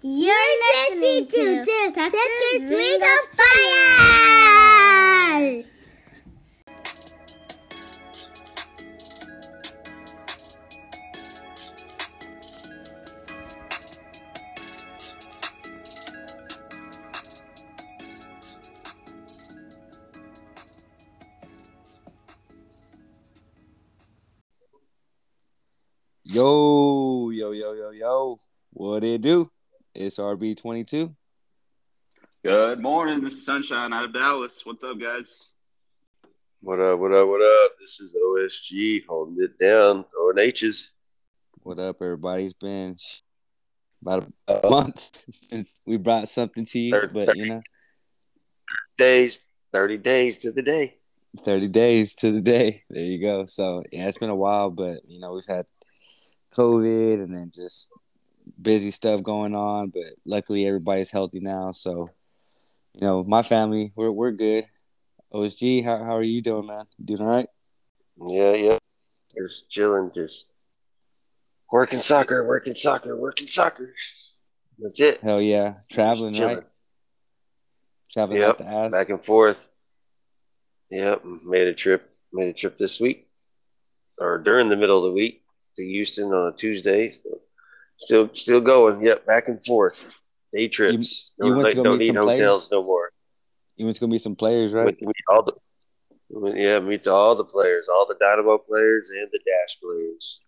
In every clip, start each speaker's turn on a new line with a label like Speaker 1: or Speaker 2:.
Speaker 1: You're listening to Texas Ring of Fire!
Speaker 2: Yo, yo, yo, yo, yo. What it do? It's RB22.
Speaker 3: Good morning. This is Sunshine out of Dallas. What's up, guys?
Speaker 4: What up, what up, what up? This is OSG holding it down, throwing H's.
Speaker 2: What up, everybody? It's been about a month since we brought something to you,
Speaker 4: Thirty-
Speaker 2: but you know,
Speaker 4: Days, 30 days to the day.
Speaker 2: 30 days to the day. There you go. So, yeah, it's been a while, but you know, we've had COVID and then just busy stuff going on, but luckily everybody's healthy now. So, you know, my family, we're we're good. OSG, how how are you doing, man? Doing all right?
Speaker 4: Yeah, yeah. Just chilling, just working soccer, working soccer, working soccer. That's it.
Speaker 2: Hell yeah. Traveling, right? Traveling
Speaker 4: Yep,
Speaker 2: out the ass.
Speaker 4: Back and forth. Yep, made a trip. Made a trip this week, or during the middle of the week to Houston on a Tuesday. So still, still going. Yep, back and forth. Day trips.
Speaker 2: you went to go
Speaker 4: don't need hotels
Speaker 2: players?
Speaker 4: no more.
Speaker 2: You went to go meet some players, right?
Speaker 4: Went to meet all the, yeah, meet all the players, all the Dynamo players and the Dash players.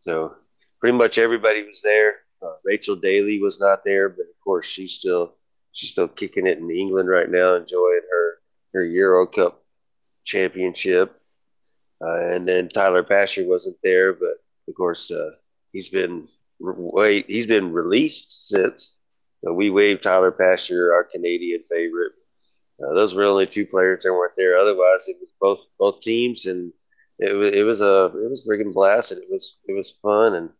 Speaker 4: So pretty much everybody was there. Uh, Rachel Daly was not there, but of course she's still she's still kicking it in England right now, enjoying her her Euro Cup championship. Uh, and then Tyler Pasher wasn't there, but of course uh, he's been wait he's been released since. So we waived Tyler Pasher, our Canadian favorite. Uh, those were only two players that weren't there. Otherwise, it was both both teams, and it was it was a it was friggin' blast, and it was it was fun, and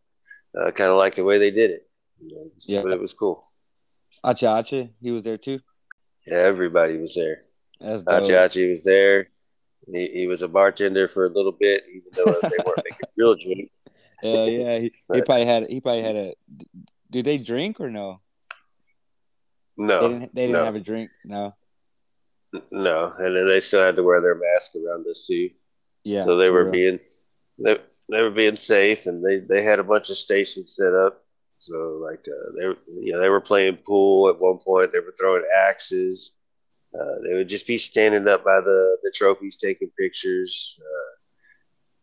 Speaker 4: uh, kind of like the way they did it. You know,
Speaker 2: Yeah.
Speaker 4: but it was cool.
Speaker 2: Acha Acha, he was there too.
Speaker 4: Yeah, everybody was there.
Speaker 2: That's dope.
Speaker 4: Achi Achi was there. He, he was a bartender for a little bit, even though they weren't making real drink.
Speaker 2: Hell yeah, he, he probably had he probably had a. Did they drink or no?
Speaker 4: No,
Speaker 2: They didn't. They didn't
Speaker 4: no.
Speaker 2: have a drink. No.
Speaker 4: no, and then they still had to wear their mask around us too.
Speaker 2: Yeah.
Speaker 4: so they were
Speaker 2: real.
Speaker 4: being they, they were being safe and they, they had a bunch of stations set up so like uh, they were you know they were playing pool at one point they were throwing axes uh, they would just be standing up by the the trophies taking pictures uh,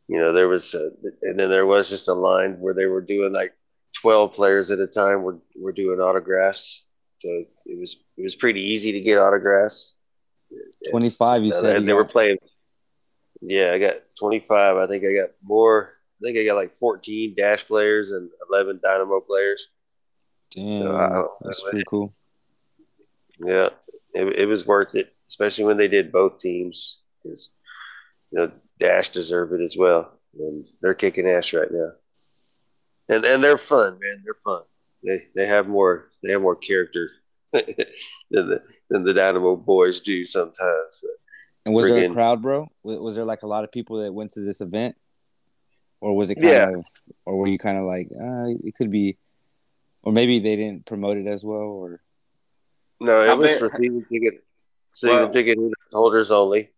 Speaker 4: you know there was uh and then there was just a line where they were doing like 12 players at a time were, were doing autographs so it was it was pretty easy to get autographs
Speaker 2: twenty five. You
Speaker 4: uh,
Speaker 2: said
Speaker 4: and they were playing. Yeah, I got 25. I think I got more. I think I got like 14 Dash players and 11 Dynamo players.
Speaker 2: Damn,
Speaker 4: So, I-
Speaker 2: that's
Speaker 4: I-
Speaker 2: pretty cool.
Speaker 4: Yeah, it, it was worth it, especially when they did both teams. Because you know Dash deserve it as well, and they're kicking ass right now. And and they're fun, man. They're fun. They they have more they have more character than the than the Dynamo boys do sometimes. But
Speaker 2: And was there a crowd, bro? Was, was there like a lot of people that went to this event, or was it kind
Speaker 4: Yeah.
Speaker 2: of, or were you kind of like, uh, it could be, or maybe they didn't promote it as well, or
Speaker 4: No, it
Speaker 3: How
Speaker 4: was
Speaker 3: big-
Speaker 4: for season ticket season
Speaker 3: Well-
Speaker 4: ticket holders only.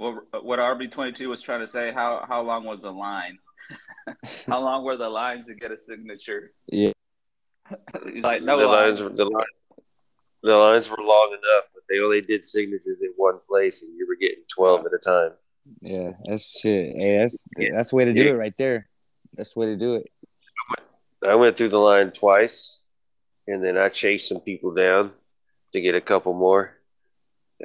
Speaker 3: Uh, what what RB twenty two was trying to say? How how long was the line? how long were the lines to get a signature?
Speaker 2: yeah,
Speaker 3: He's like, no
Speaker 4: the lines,
Speaker 3: lines.
Speaker 4: the, line, the lines were long enough, but they only did signatures in one place, and you were getting twelve at a time.
Speaker 2: yeah, that's shit. Hey, that's
Speaker 4: Yeah.
Speaker 2: that's the way to do
Speaker 4: Yeah.
Speaker 2: it right there. That's the way to do it.
Speaker 4: I went through the line twice, and then I chased some people down to get a couple more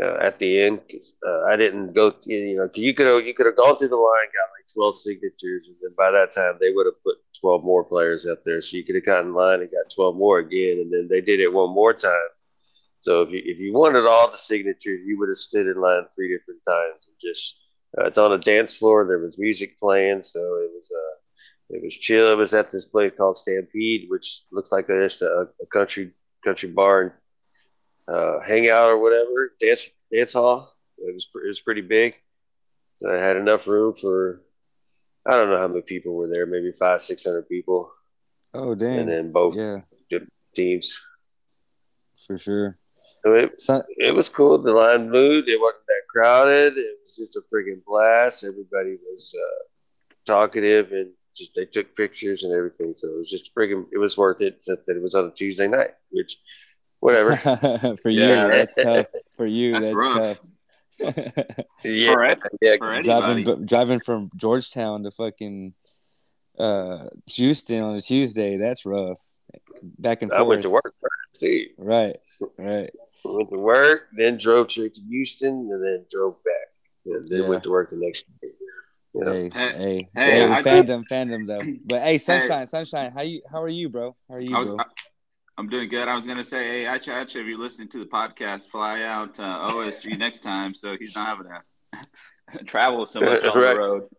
Speaker 4: uh, at the end. uh, I didn't go, to, you know, you could have you could have gone through the line, got like twelve signatures, and then by that time they would have put twelve more players up there, so you could have gotten in line and got twelve more again, and then they did it one more time. So if you if you wanted all the signatures, you would have stood in line three different times and just. Uh, it's on a dance floor. There was music playing, so it was uh, it was chill. It was at this place called Stampede, which looks like a, just a, a country country bar uh, hangout or whatever dance dance hall. It was it was pretty big, so I had enough room for I don't know how many people were there, maybe five six hundred people,
Speaker 2: Oh damn.
Speaker 4: and then both
Speaker 2: yeah.
Speaker 4: teams.
Speaker 2: For sure.
Speaker 4: So it, it was cool. The line moved. It wasn't that crowded. It was just a freaking blast. Everybody was uh, talkative and just they took pictures and everything. So it was just freaking. It was worth it. Except that it was on a Tuesday night, which whatever.
Speaker 2: for you,
Speaker 3: Yeah,
Speaker 2: that's tough. For you,
Speaker 3: that's
Speaker 2: that's, tough.
Speaker 4: yeah,
Speaker 3: For
Speaker 4: yeah.
Speaker 3: for anybody.
Speaker 2: driving driving from Georgetown to fucking uh Houston on a Tuesday, that's rough. Back and
Speaker 4: I
Speaker 2: forth.
Speaker 4: went to work first, too.
Speaker 2: Right, right.
Speaker 4: Went to work, then drove straight to Houston, and then drove back. And then
Speaker 2: Yeah.
Speaker 4: went to work the next day. You know,
Speaker 2: Hey,
Speaker 3: Hey,
Speaker 2: hey,
Speaker 3: hey,
Speaker 2: hey,
Speaker 3: I
Speaker 2: fandom, fandom though. But hey, sunshine, sunshine. How you? How are you, bro? How are you,
Speaker 3: I was,
Speaker 2: bro?
Speaker 3: I, I'm doing good. I was gonna say, hey, Acha Acha, if you're listening to the podcast, fly out to OSG next time, so he's not having to travel so much on
Speaker 4: Right.
Speaker 3: the road.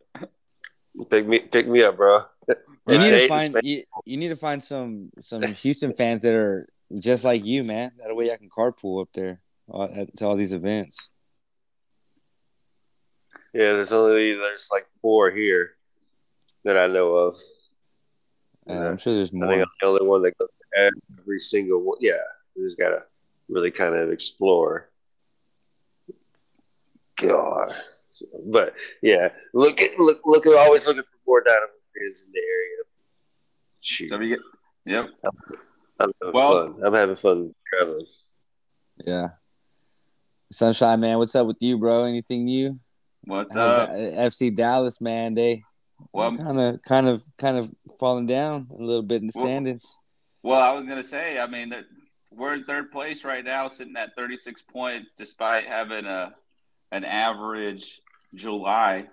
Speaker 4: pick me, pick me up, bro.
Speaker 2: You need to find you, you need to find some some Houston fans that are just like you, man. That way I can carpool up there uh, at, to all these events.
Speaker 4: Yeah, there's only there's like four here that I know of.
Speaker 2: Uh, I'm sure there's more.
Speaker 4: I think I'm the only one that goes to every single one. Yeah, you just gotta really kind of explore. God, but yeah, look at look look at always looking for more Dynamo fans in the area. Shoot,
Speaker 3: So we get, yep.
Speaker 4: I'm having
Speaker 3: well-
Speaker 4: fun. I'm having fun traveling.
Speaker 2: Yeah. Sunshine, man, what's up with you, bro? Anything new?
Speaker 3: What's
Speaker 2: How's
Speaker 3: up?
Speaker 2: that- uh, FC Dallas, man? They
Speaker 3: Well,
Speaker 2: kind of, kind of, kind of falling down a little bit in the
Speaker 3: Well-
Speaker 2: standings.
Speaker 3: Well, I was gonna say, I mean, that we're in third place right now, sitting at 36 points, despite having a an average July.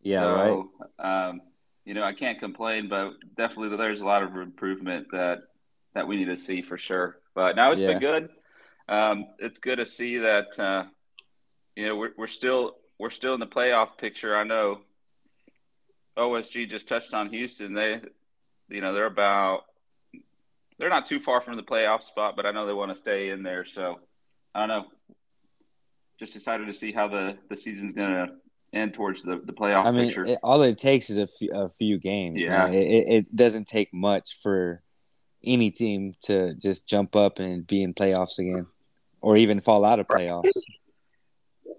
Speaker 2: Yeah, right.
Speaker 3: Um, you know, I can't complain, but definitely there's a lot of improvement that that we need to see for sure. But now it's
Speaker 2: Yeah.
Speaker 3: been good. Um, it's good to see that uh, you know we're we're still we're still in the playoff picture. I know OSG just touched on Houston. They, you know, they're about they're not too far from the playoff spot, but I know they want to stay in there. So I don't know. Just excited to see how the the season's gonna end towards the the playoff
Speaker 2: I mean,
Speaker 3: picture.
Speaker 2: it, all it takes is a few, a few games.
Speaker 3: Yeah.
Speaker 2: man. It, it, it doesn't take much for any team to just jump up and be in playoffs again, or even fall out of playoffs.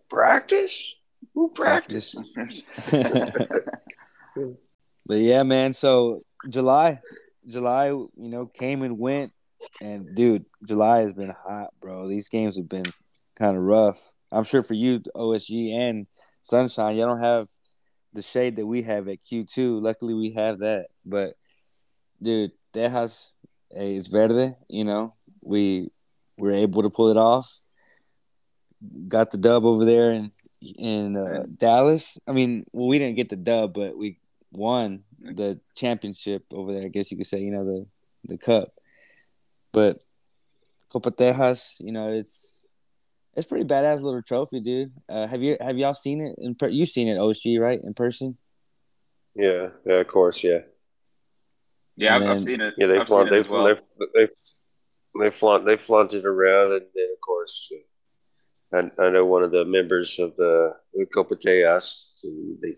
Speaker 4: Practice? Who practice?
Speaker 2: but yeah, man. So July, July, you know, came and went, and dude, July has been hot, bro. These games have been kind of rough. I'm sure for you, OSG and Sunshine, you don't have the shade that we have at Q2. Luckily, we have that. But dude, Tejas is verde. You know, we were able to pull it off. Got the dub over there in in uh, Dallas. I mean, well, we didn't get the dub, but we won the championship over there. I guess you could say, you know, the the cup. But Copa Tejas, you know, it's it's pretty badass little trophy, dude. Uh, have you have y'all seen it in per- you've seen it OSG right in person?
Speaker 4: Yeah, yeah, of course, yeah.
Speaker 3: yeah, I've,
Speaker 2: And
Speaker 3: I've seen it.
Speaker 4: Yeah, they
Speaker 3: I've
Speaker 4: flaunt, they,
Speaker 3: it well.
Speaker 4: they, they, they flaunt, they flaunted around, and then of course, I, I know one of the members of the Copa Tejas, they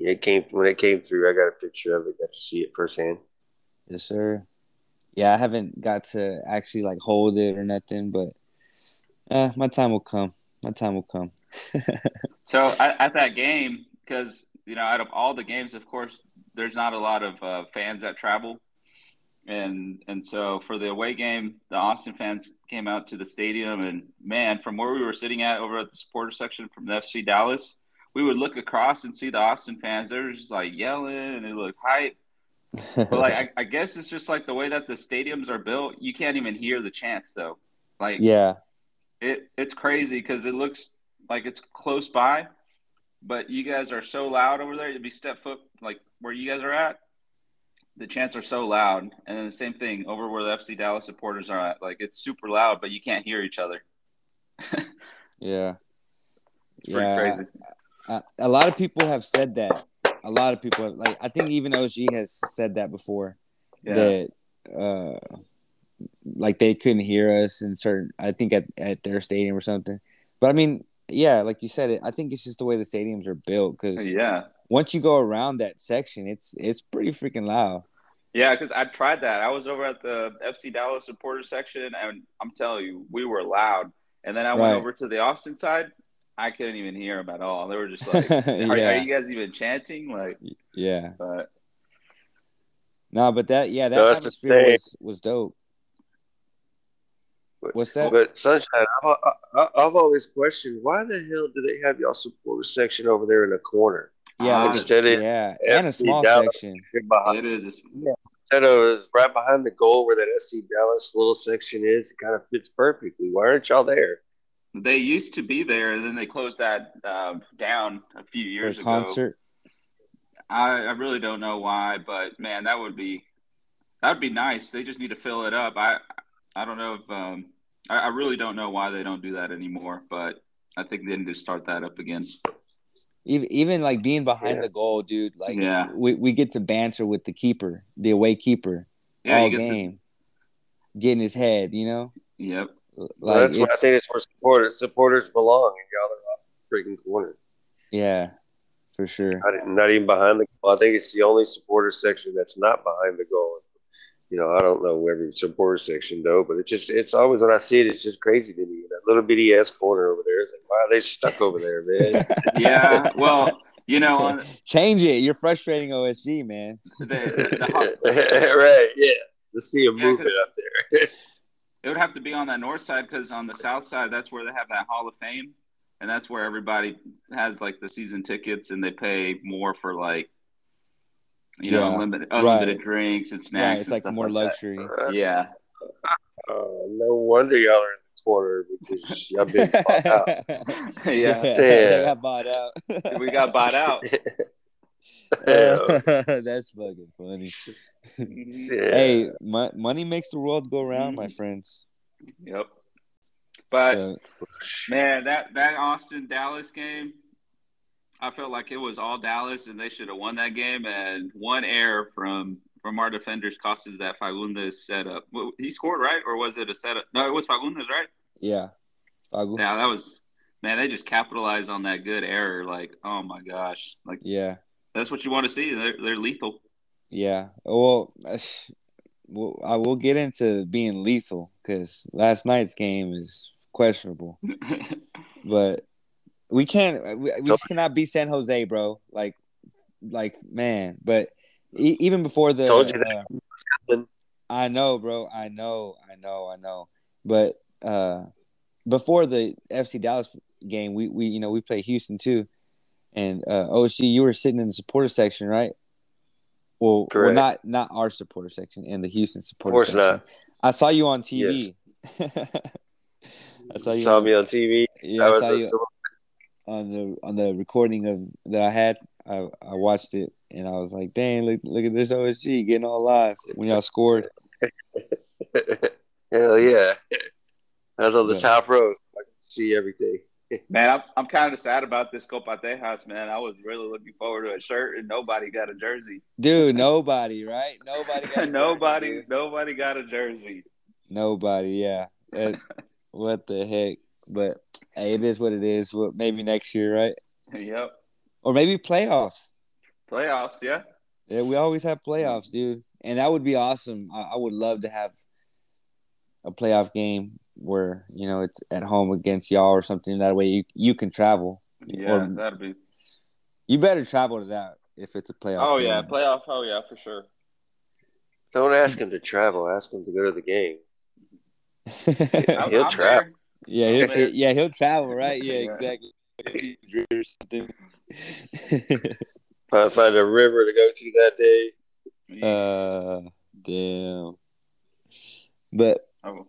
Speaker 4: it came when it came through. I got a picture of it, got to see it firsthand.
Speaker 2: Yes, sir. Yeah, I haven't got to actually like hold it or nothing, but uh, my time will come. My time will come.
Speaker 3: So at, at that game, because you know, out of all the games, of course, there's not a lot of uh, fans that travel, and and so for the away game, the Austin fans came out to the stadium, and man, from where we were sitting at over at the supporter section from the FC Dallas, we would look across and see the Austin fans. They were just like yelling, and they look hype. But like, I, I guess it's just like the way that the stadiums are built. You can't even hear the chants though. Like,
Speaker 2: yeah,
Speaker 3: it it's crazy because it looks like it's close by, but you guys are so loud over there. You'd be step foot like where you guys are at. The chants are so loud, and then the same thing over where the FC Dallas supporters are at. Like it's super loud, but you can't hear each other.
Speaker 2: yeah,
Speaker 3: It's pretty
Speaker 2: yeah.
Speaker 3: crazy.
Speaker 2: A, a lot of people have said that. A lot of people, have, like I think even OG has said that before.
Speaker 3: Yeah.
Speaker 2: That uh, like they couldn't hear us in certain. I think at at their stadium or something. But I mean, yeah, like you said, it. I think it's just the way the stadiums are built because
Speaker 3: yeah.
Speaker 2: Once you go around that section, it's it's pretty freaking loud.
Speaker 3: Yeah, because I tried that. I was over at the FC Dallas supporter section, and I'm telling you, we were loud. And then I
Speaker 2: Right.
Speaker 3: went over to the Austin side. I couldn't even hear them at all. They were just like, are,
Speaker 2: Yeah.
Speaker 3: are you guys even chanting?" Like,
Speaker 2: Yeah.
Speaker 3: but
Speaker 2: No, but that yeah, that
Speaker 4: No,
Speaker 2: atmosphere
Speaker 4: thing.
Speaker 2: was was dope. What's that?
Speaker 4: But Sunshine, I've, I, I've always questioned why the hell do they have y'all supporter section over there in the corner
Speaker 2: Yeah,
Speaker 3: Ah,
Speaker 2: like
Speaker 4: instead of
Speaker 2: yeah, and a small
Speaker 4: Dallas.
Speaker 2: section.
Speaker 4: behind,
Speaker 3: it is.
Speaker 4: instead of right behind the goal where that FC Dallas little section is? It kind of fits perfectly. Why aren't y'all there?
Speaker 3: They used to be there, and then they closed that um, down a few years
Speaker 2: For
Speaker 3: years
Speaker 2: a
Speaker 3: ago.
Speaker 2: concert.
Speaker 3: I, I really don't know why, but man, that would be that would be nice. They just need to fill it up. I I don't know if um, I, I really don't know why they don't do that anymore, but I think they need to start that up again.
Speaker 2: Even even like being behind
Speaker 4: Yeah.
Speaker 2: the goal, dude. Like
Speaker 3: Yeah.
Speaker 2: we, we get to banter with the keeper, the away keeper,
Speaker 3: Yeah,
Speaker 2: all
Speaker 3: you get to-
Speaker 2: game. Get his head, you know?
Speaker 3: Yep.
Speaker 4: Well,
Speaker 2: Like
Speaker 4: that's where I think it's where supporters supporters belong, and y'all are off the freaking corner.
Speaker 2: yeah, for sure.
Speaker 4: Not, not even behind the goal. I think it's the only supporter section that's not behind the goal. You know, I don't know every supporter section though, but it's just it's always when I see it, it's just crazy to me. That little bitty ass corner over there is like, why are they stuck over there, man?
Speaker 3: Yeah. Well, you know,
Speaker 2: Change it. You're frustrating OSG, man.
Speaker 3: the, the, hot-
Speaker 4: right? Yeah. Let's see them
Speaker 3: Yeah,
Speaker 4: move it
Speaker 3: 'cause-
Speaker 4: up there.
Speaker 3: it would have to be on that north side because on the south side, that's where they have that Hall of Fame, and that's where everybody has like the season tickets, and they pay more for like, you know,
Speaker 2: Yeah.
Speaker 3: unlimited, unlimited
Speaker 2: Right.
Speaker 3: drinks and snacks.
Speaker 2: Right, it's
Speaker 3: and
Speaker 2: like
Speaker 3: stuff
Speaker 2: more
Speaker 3: like
Speaker 2: luxury.
Speaker 3: That. Yeah.
Speaker 4: Oh, no wonder y'all are in the corner because y'all been bought out.
Speaker 3: yeah.
Speaker 2: they got bought out.
Speaker 3: We got bought out.
Speaker 4: Yeah.
Speaker 2: That's fucking funny.
Speaker 4: Yeah.
Speaker 2: Hey, mo- money makes the world go round, my
Speaker 3: Mhm.
Speaker 2: friends.
Speaker 3: Yep. But
Speaker 2: So,
Speaker 3: man, that that Austin Dallas game, I felt like it was all Dallas, and they should have won that game. And one error from from our defenders cost us that Fagundes setup. He scored right, or was it a setup? No, it was Fagundes, right?
Speaker 2: yeah. Fagu.
Speaker 3: Yeah, that was. Man, they just capitalized on that good error. Like, oh my gosh, like
Speaker 2: Yeah.
Speaker 3: that's what you want to see. They're they're lethal.
Speaker 2: Yeah. Well, well, I will get into being lethal because last night's game is questionable. but we can't. We, we just cannot beat San Jose, bro. Like, like man. But e- even before the,
Speaker 4: Told you that.
Speaker 2: uh. I know, bro. I know. I know. I know. But uh, before the FC Dallas game, we we you know we played Houston too, and uh, OSG, you were sitting in the supporter section, right? Well, well, not not our supporter section, in the Houston supporter
Speaker 4: course
Speaker 2: section.
Speaker 4: not.
Speaker 2: I saw you on TV. I saw you.
Speaker 4: saw
Speaker 2: on,
Speaker 4: me on TV.
Speaker 2: yeah,
Speaker 4: That
Speaker 2: I
Speaker 4: was a
Speaker 2: you on the on the recording of that I had. I, I watched it and I was like, "Dang, look look at this OSG getting all live when y'all scored."
Speaker 4: Hell yeah. I was on the
Speaker 2: Yeah.
Speaker 4: top row. So I could see everything.
Speaker 3: Man, I'm, I'm kind of sad about this Copa Tejas, man. I was really looking forward to a shirt, and nobody got a jersey.
Speaker 2: Dude, nobody, right? Nobody got a jersey,
Speaker 3: nobody,
Speaker 2: dude.
Speaker 3: nobody got a jersey.
Speaker 2: Nobody, yeah. That- what the heck? But hey, it is what it is. What maybe next year, right?
Speaker 3: yep,
Speaker 2: Or maybe playoffs.
Speaker 3: playoffs. Yeah,
Speaker 2: Yeah, we always have playoffs, dude, and that would be awesome. I, I would love to have a playoff game where you know it's at home against y'all or something. That way you you can travel.
Speaker 3: yeah,
Speaker 2: Or-
Speaker 3: that'd be.
Speaker 2: You better travel to that if it's a playoff.
Speaker 3: Oh
Speaker 2: game.
Speaker 3: yeah, playoff. Oh yeah, for sure.
Speaker 4: Don't ask him to travel. Ask him to go to the game.
Speaker 3: I'm,
Speaker 4: He'll
Speaker 3: I'm
Speaker 4: travel.
Speaker 3: there.
Speaker 2: Yeah, he'll yeah he'll travel, right? Yeah,
Speaker 3: Yeah.
Speaker 2: exactly. Or something.
Speaker 4: Find, find a river to go to that day.
Speaker 2: uh, damn. But
Speaker 3: Oh,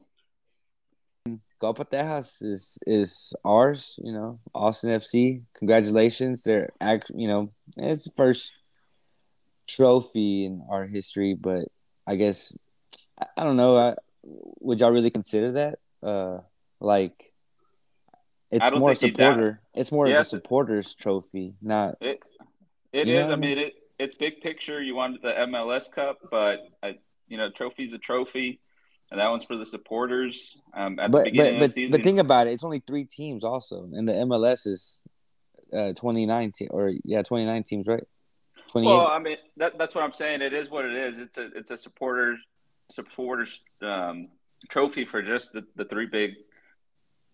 Speaker 2: Copa Tejas is is ours, you know. Austin FC, congratulations! They're act, you know, it's the first trophy in our history, but I guess I, I don't know. I, would y'all really consider that? Uh, like it's more supporter. It's more
Speaker 3: Yeah,
Speaker 2: of a supporters trophy, not
Speaker 3: It it is. I mean, it it's big picture. You wanted the MLS Cup, but uh, you know, trophy's a trophy, and that one's for the supporters. Um, at the
Speaker 2: but
Speaker 3: beginning
Speaker 2: but
Speaker 3: of
Speaker 2: but,
Speaker 3: the season,
Speaker 2: but think about it. It's only three teams, also, and the MLS is uh, twenty nine te- or yeah, twenty nine teams, right? 28.
Speaker 3: Well, I mean that, that's what I'm saying. It is what it is. It's a it's a supporters supporters um, trophy for just the, the three big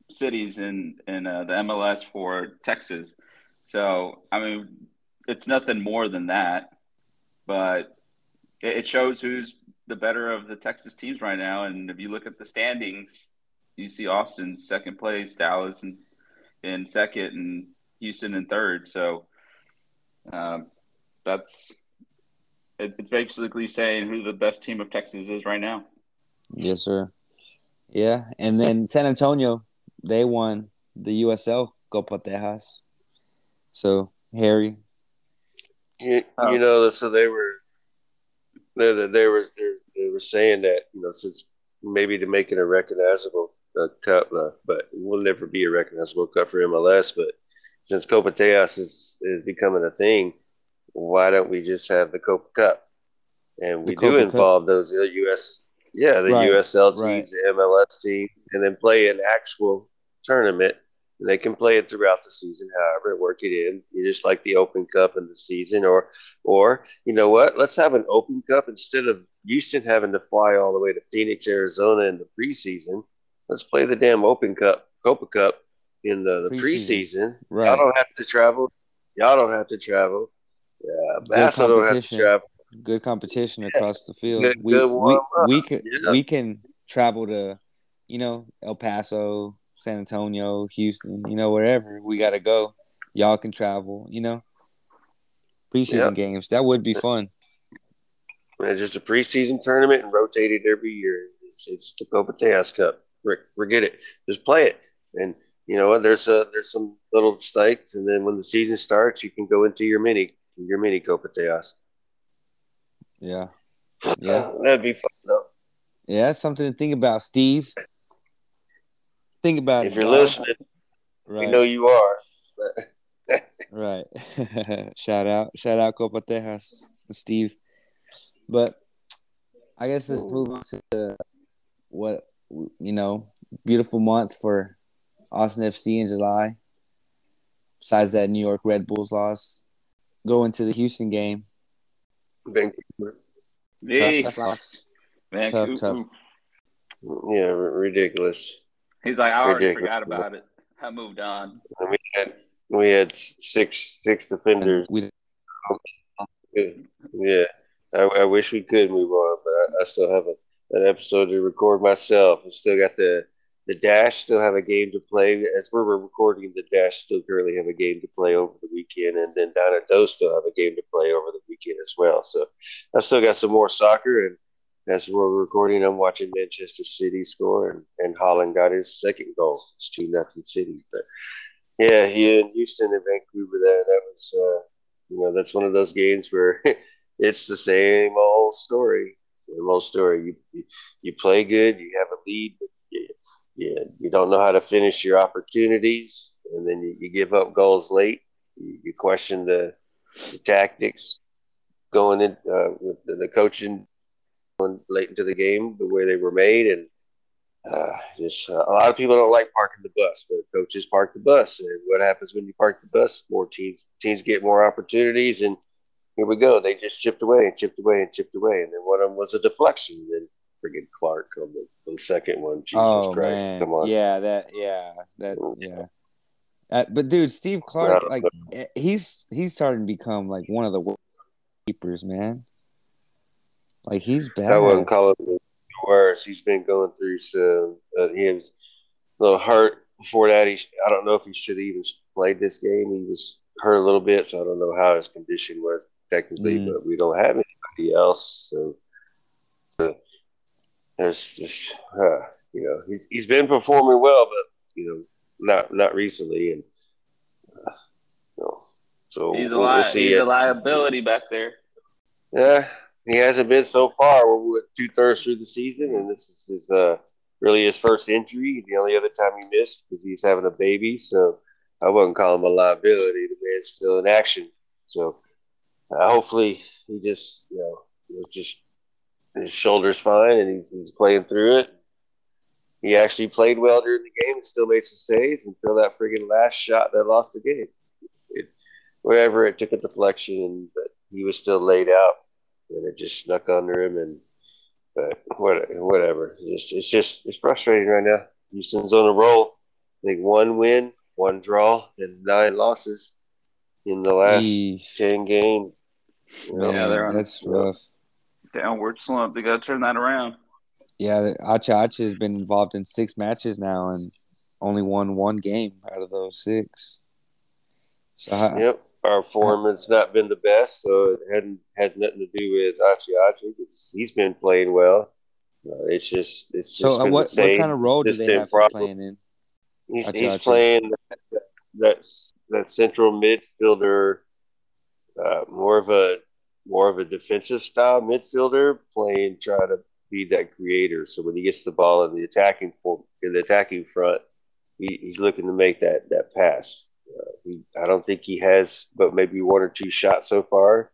Speaker 3: cities in in uh, the MLS for Texas. So I mean, it's nothing more than that, but it, it shows who's the better of the Texas teams right now. And if you look at the standings, you see Austin second place, Dallas and in second, and Houston in third. So um, that's it, it's basically saying who the best team of Texas is right now.
Speaker 2: Yes, sir. Yeah, and then San Antonio, they won the USL Copa Tejas. So Harry,
Speaker 4: You,
Speaker 3: Oh.
Speaker 4: you know, so they were they they they were they were saying that you know since maybe to make it a recognizable uh, cup, uh, but it will never be a recognizable cup for MLS. But since Copa Tejas is is becoming a thing, why don't we just have the Copa Cup? And we
Speaker 2: Copa
Speaker 4: do
Speaker 2: Cup?
Speaker 4: involve those uh, US, yeah, the
Speaker 2: Right,
Speaker 4: USL teams,
Speaker 2: right.
Speaker 4: the MLS team, and then play an actual tournament. And they can play it throughout the season, however, work it in. You just like the Open Cup in the season, or, or you know what? Let's have an Open Cup instead of Houston having to fly all the way to Phoenix, Arizona in the preseason. Let's play the damn Open Cup, Copa Cup in the, the
Speaker 2: Preseason.
Speaker 4: preseason.
Speaker 2: Right.
Speaker 4: Y'all don't have to travel. Y'all don't have to travel. Yeah,
Speaker 2: Good
Speaker 4: don't have to
Speaker 2: competition.
Speaker 4: travel.
Speaker 2: good competition across the field.
Speaker 4: Good-
Speaker 2: we,
Speaker 4: good
Speaker 2: we
Speaker 4: warm-up.
Speaker 2: we can
Speaker 4: Yeah.
Speaker 2: we can travel to, you know, El Paso, San Antonio, Houston, you know, wherever we got to go. Y'all can travel, you know. Preseason
Speaker 4: Yeah.
Speaker 2: games that would be fun.
Speaker 4: It's just a preseason tournament and rotate it every year. It's, it's the Copa Tejas Cup. For- Forget it. Just play it. And you know what? There's a there's some little stakes, and then when the season starts, you can go into your mini your mini Copa Tejas.
Speaker 2: Yeah, Yeah.
Speaker 4: that'd be fun though.
Speaker 2: yeah, that's something to think about, Steve. Think about
Speaker 4: If
Speaker 2: it.
Speaker 4: you're
Speaker 2: dog.
Speaker 4: listening,
Speaker 2: right?
Speaker 4: we know you are.
Speaker 2: Right. shout out, shout out Copa Tejas, Steve. But I guess let's move on to what you know, beautiful month for Austin FC in July. Besides that New York Red Bulls loss, go into the Houston game.
Speaker 4: Vancouver.
Speaker 3: Hey,
Speaker 2: Tough, tough loss.
Speaker 3: man,
Speaker 2: tough, tough.
Speaker 4: Yeah, r- ridiculous.
Speaker 3: He's like, I already
Speaker 4: Ridiculous.
Speaker 3: forgot about it. I moved on.
Speaker 4: And we had we had six six defenders
Speaker 2: We
Speaker 4: Yeah, I, I wish we could move on, but I, I still have a, an episode to record myself. I still got the the dash. Still have a game to play. As we're recording, the dash still currently have a game to play over the weekend, and then Dynamo still have a game to play over the weekend as well. So I've still got some more soccer, and as we're recording, I'm watching Manchester City score, and, and Haaland got his second goal. It's two nothing City, but yeah, he in Houston and Vancouver. That that was. Uh, you know, that's one of those games where it's the same old story. Same old story. You, you play good, you have a lead, but you, you, you don't know how to finish your opportunities, and then you, you give up goals late. You, you question the, the tactics going in uh, with the, the coaching late into the game, the way they were made, and uh, just uh, a lot of people don't like parking the bus, but coaches park the bus. And what happens when you park the bus? More teams teams get more opportunities, and here we go. They just chipped away and chipped away and chipped away, and then one of them was a deflection. And then friggin' Clark on the, on the second one. Jesus
Speaker 2: oh
Speaker 4: Christ,
Speaker 2: man,
Speaker 4: come on.
Speaker 2: yeah, that, yeah, that, yeah. Uh, but dude, Steve Clark, like eh, he's he's starting to become like one of the worst keepers, man. Like he's bad.
Speaker 4: I wouldn't call him worse. He's been going through some. Uh, he was a little hurt before that. He, I don't know if he should have even played this game. He was hurt a little bit, so I don't know how his condition was technically.
Speaker 2: Mm.
Speaker 4: But we don't have anybody else, so uh, there's just uh, you know he's he's been performing well, but you know not not recently, and uh, you know, so
Speaker 3: He's a
Speaker 4: we'll- we'll.
Speaker 3: He's a liability back there.
Speaker 4: yeah, he hasn't been so far. We're two thirds through the season, and this is his uh, really his first injury. The only other time he missed because he's having a baby. So I wouldn't call him a liability. The man's still in action. So uh, hopefully he just you know was just his shoulder's fine and he's, he's playing through it. He actually played well during the game and still made some saves until that friggin' last shot that lost the game. It, whatever, it took a deflection, but he was still laid out, and it just snuck under him. And but what, whatever. It's just, it's just it's frustrating right now. Houston's on a roll. I think one win, one draw, and nine losses in the last
Speaker 2: Eesh.
Speaker 4: ten games. You know?
Speaker 3: Yeah, they're on-
Speaker 2: that's rough.
Speaker 3: Downward slump. They got to turn that around.
Speaker 2: Yeah, Acha Acha has been involved in six matches now and only won one game out of those six. So how,
Speaker 4: Yep. Our form has not been the best, so it hadn't had nothing to do with Achi Achi. It's, he's been playing well. Uh, it's just it's
Speaker 2: so
Speaker 4: just
Speaker 2: uh, what
Speaker 4: same
Speaker 2: what kind of role do they have playing in?
Speaker 4: He's, he's playing that, that that central midfielder, uh, more of a more of a defensive style midfielder, playing trying to be that creator. So when he gets the ball in the attacking form, in the attacking front, he, he's looking to make that that pass. Uh, he, I don't think he has, but maybe one or two shots so far.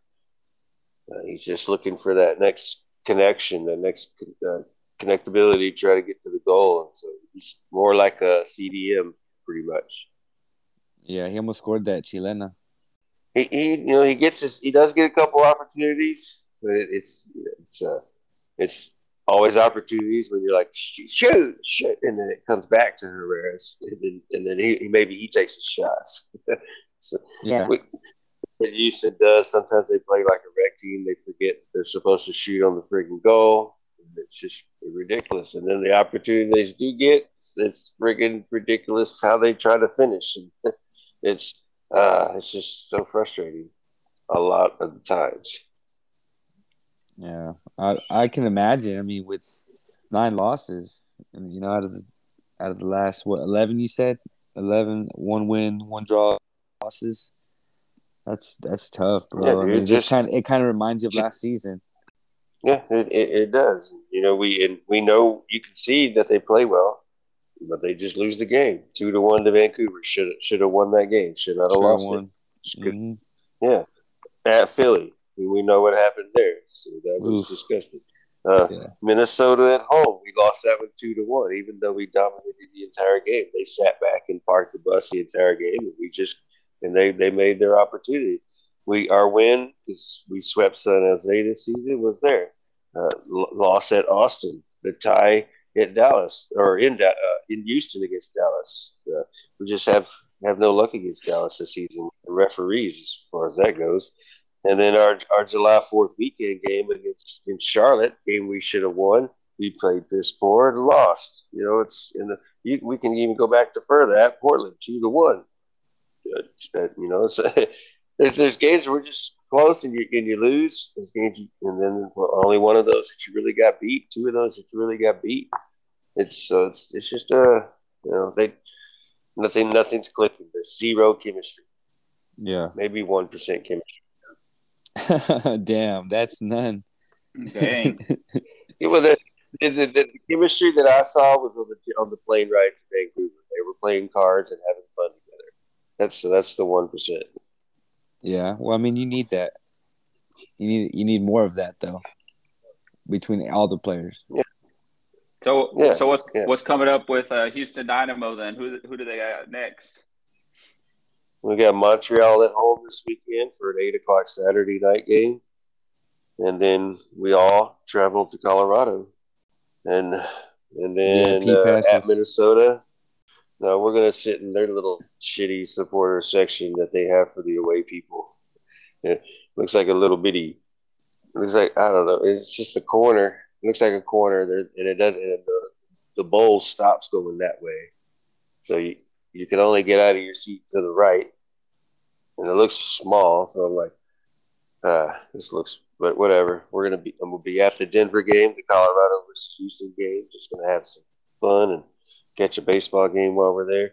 Speaker 4: Uh, he's just looking for that next connection, the next uh, connectability, to try to get to the goal. And so he's more like a CDM, pretty much.
Speaker 2: Yeah, he almost scored that Chilena.
Speaker 4: He, he you know, he gets his, he does get a couple opportunities, but it, it's it's uh, it's always opportunities when you're like shoot, shoot, shoot, and then it comes back to Herrera's, and then and then he, maybe he takes his shots. so,
Speaker 2: Yeah.
Speaker 4: what Houston does sometimes they play like a rec team. They forget they're supposed to shoot on the freaking goal. And It's just ridiculous. And then the opportunities do get, it's, friggin' ridiculous how they try to finish. And it's uh, it's just so frustrating a lot of the times.
Speaker 2: Yeah, I I can imagine. I mean, with nine losses, and you know, out of the out of the last what eleven you said, 11, one win, one draw, losses. That's that's tough, bro.
Speaker 4: Yeah,
Speaker 2: I mean, it just kind of it kind of reminds you of last season.
Speaker 4: Yeah, it, it, it does. You know, we and we know you can see that they play well, but they just lose the game two to one to Vancouver. Should should have won that game. Should not have lost
Speaker 2: won.
Speaker 4: it.
Speaker 2: Mhm.
Speaker 4: Yeah, at Philly, we we know what happened there. So that was
Speaker 2: Oof.
Speaker 4: disgusting. Uh,
Speaker 2: Yeah.
Speaker 4: Minnesota at home, we lost that one two to one. Even though we dominated the entire game, they sat back and parked the bus the entire game, and we just and they they made their opportunity. We our win because we swept San Jose this season was there. Uh, l- loss at Austin, the tie at Dallas or in Da- uh, in Houston against Dallas. Uh, we just have have no luck against Dallas this season. The referees, as far as that goes. And then our our July Fourth weekend game against in Charlotte, game we should have won. We played piss poor and lost. You know, it's in the. You, we can even go back to further at Portland, two to one. Uh, uh, you know, it's, there's there's games where we're just close and you and you lose. There's games, you, and then only one of those that you really got beat. Two of those that you really got beat. It's so it's it's just uh you know they nothing nothing's clicking. There's zero chemistry.
Speaker 2: Yeah.
Speaker 4: Maybe one percent chemistry.
Speaker 2: Damn, that's none.
Speaker 3: Dang.
Speaker 4: Yeah, well, the, the, the, the chemistry that I saw was on the on the plane ride to Vancouver. They were playing cards and having fun together. That's that's the one percent.
Speaker 2: Yeah. Well, I mean, you need that. You need you need more of that though, between all the players.
Speaker 3: So
Speaker 4: Yeah,
Speaker 3: so what's
Speaker 4: yeah.
Speaker 3: what's coming up with uh, Houston Dynamo then? Who who do they got next?
Speaker 4: We got Montreal at home this weekend for an eight o'clock Saturday night game, and then we all travel to Colorado, and and then
Speaker 2: VIP
Speaker 4: uh, at. Minnesota. No, we're gonna sit in their little shitty supporter section that they have for the away people. It looks like a little bitty. Looks like I don't know. It's just a corner. It looks like a corner there, and it doesn't. And the, the bowl stops going that way, so you you can only get out of your seat to the right, and it looks small. So I'm like, uh, this looks, but whatever. We're gonna be, I'm gonna be at the Denver game, the Colorado versus Houston game. Just gonna have some fun and catch a baseball game while we're there.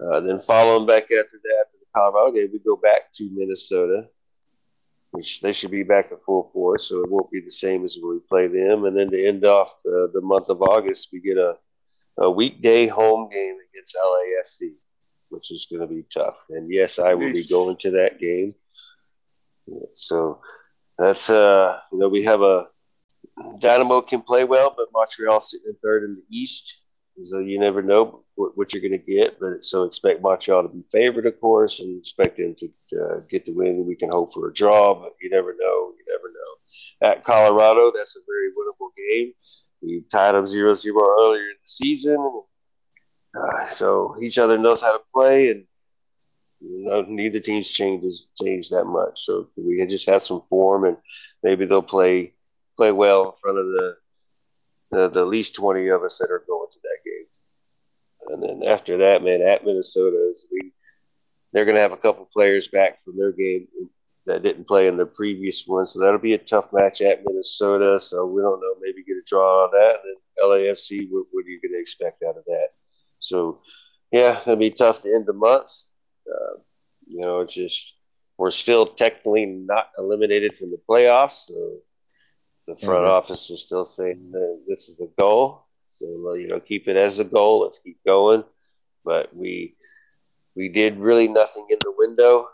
Speaker 4: Uh, then following back after that, after the Colorado game, we go back to Minnesota, which they should be back to full force, so it won't be the same as when we play them. And then to end off the, the month of August, we get a a weekday home game against LAFC, which is going to be tough. And yes, I will be going to that game. So that's uh, you know, we have a Dynamo can play well, but Montreal sitting in third in the East. So you never know what, what you're going to get. But so expect Montreal to be favored, of course, and expect them to, to get the win. We can hope for a draw, but you never know. You never know. At Colorado, that's a very winnable game. We tied up 0 0 earlier in the season. Uh, so each other knows how to play, and you know, neither team's changes changed that much. So we can just have some form, and maybe they'll play play well in front of the the, the least twenty of us that are going to that game. And then after that, man, at Minnesota, we they're going to have a couple players back from their game that didn't play in the previous one, so that'll be a tough match at Minnesota. So we don't know, maybe get a draw on that. And then LAFC, what, what are you going to expect out of that? So yeah, it'll be tough to end the month. Uh, you know, it's just we're still technically not eliminated from the playoffs. So the front mm-hmm. office is still saying this is a goal. So you know, keep it as a goal. Let's keep going. But we we did really nothing in the window.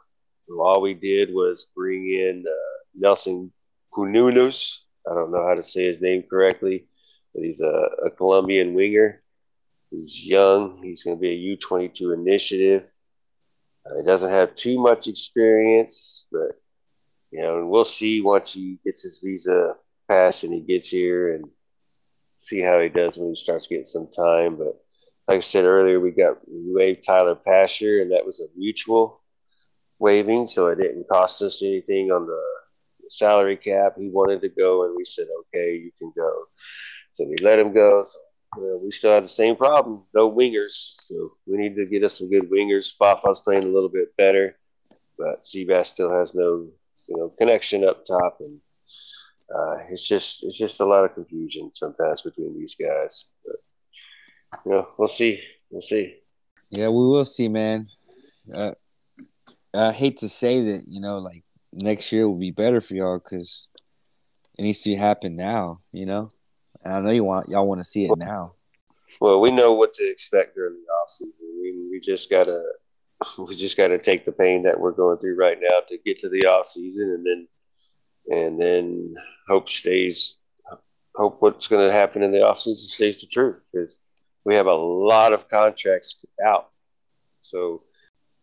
Speaker 4: All we did was bring in uh, Nelson Cununos. I don't know how to say his name correctly, but he's a, a Colombian winger. He's young. He's going to be a U twenty two initiative. Uh, he doesn't have too much experience, but you know, and we'll see once he gets his visa passed and he gets here and see how he does when he starts getting some time. But like I said earlier, we got we waived Tyler Pasher, and that was a mutual waiving, so it didn't cost us anything on the salary cap. He wanted to go, and we said, "Okay, you can go." So we let him go. So we still have the same problem. No wingers. So we need to get us some good wingers. Fafa's playing a little bit better, but Seabass still has no you know connection up top, and uh, it's just it's just a lot of confusion sometimes between these guys. But you know, we'll see. We'll see.
Speaker 2: Yeah, we will see, man. Uh, I hate to say that, you know, like next year will be better for y'all because it needs to happen now. You know. And I know you want y'all want to see it now.
Speaker 4: Well, we know what to expect during the off season. We, we just gotta we just gotta take the pain that we're going through right now to get to the off season, and then and then hope stays hope what's going to happen in the off season stays the truth because we have a lot of contracts out. So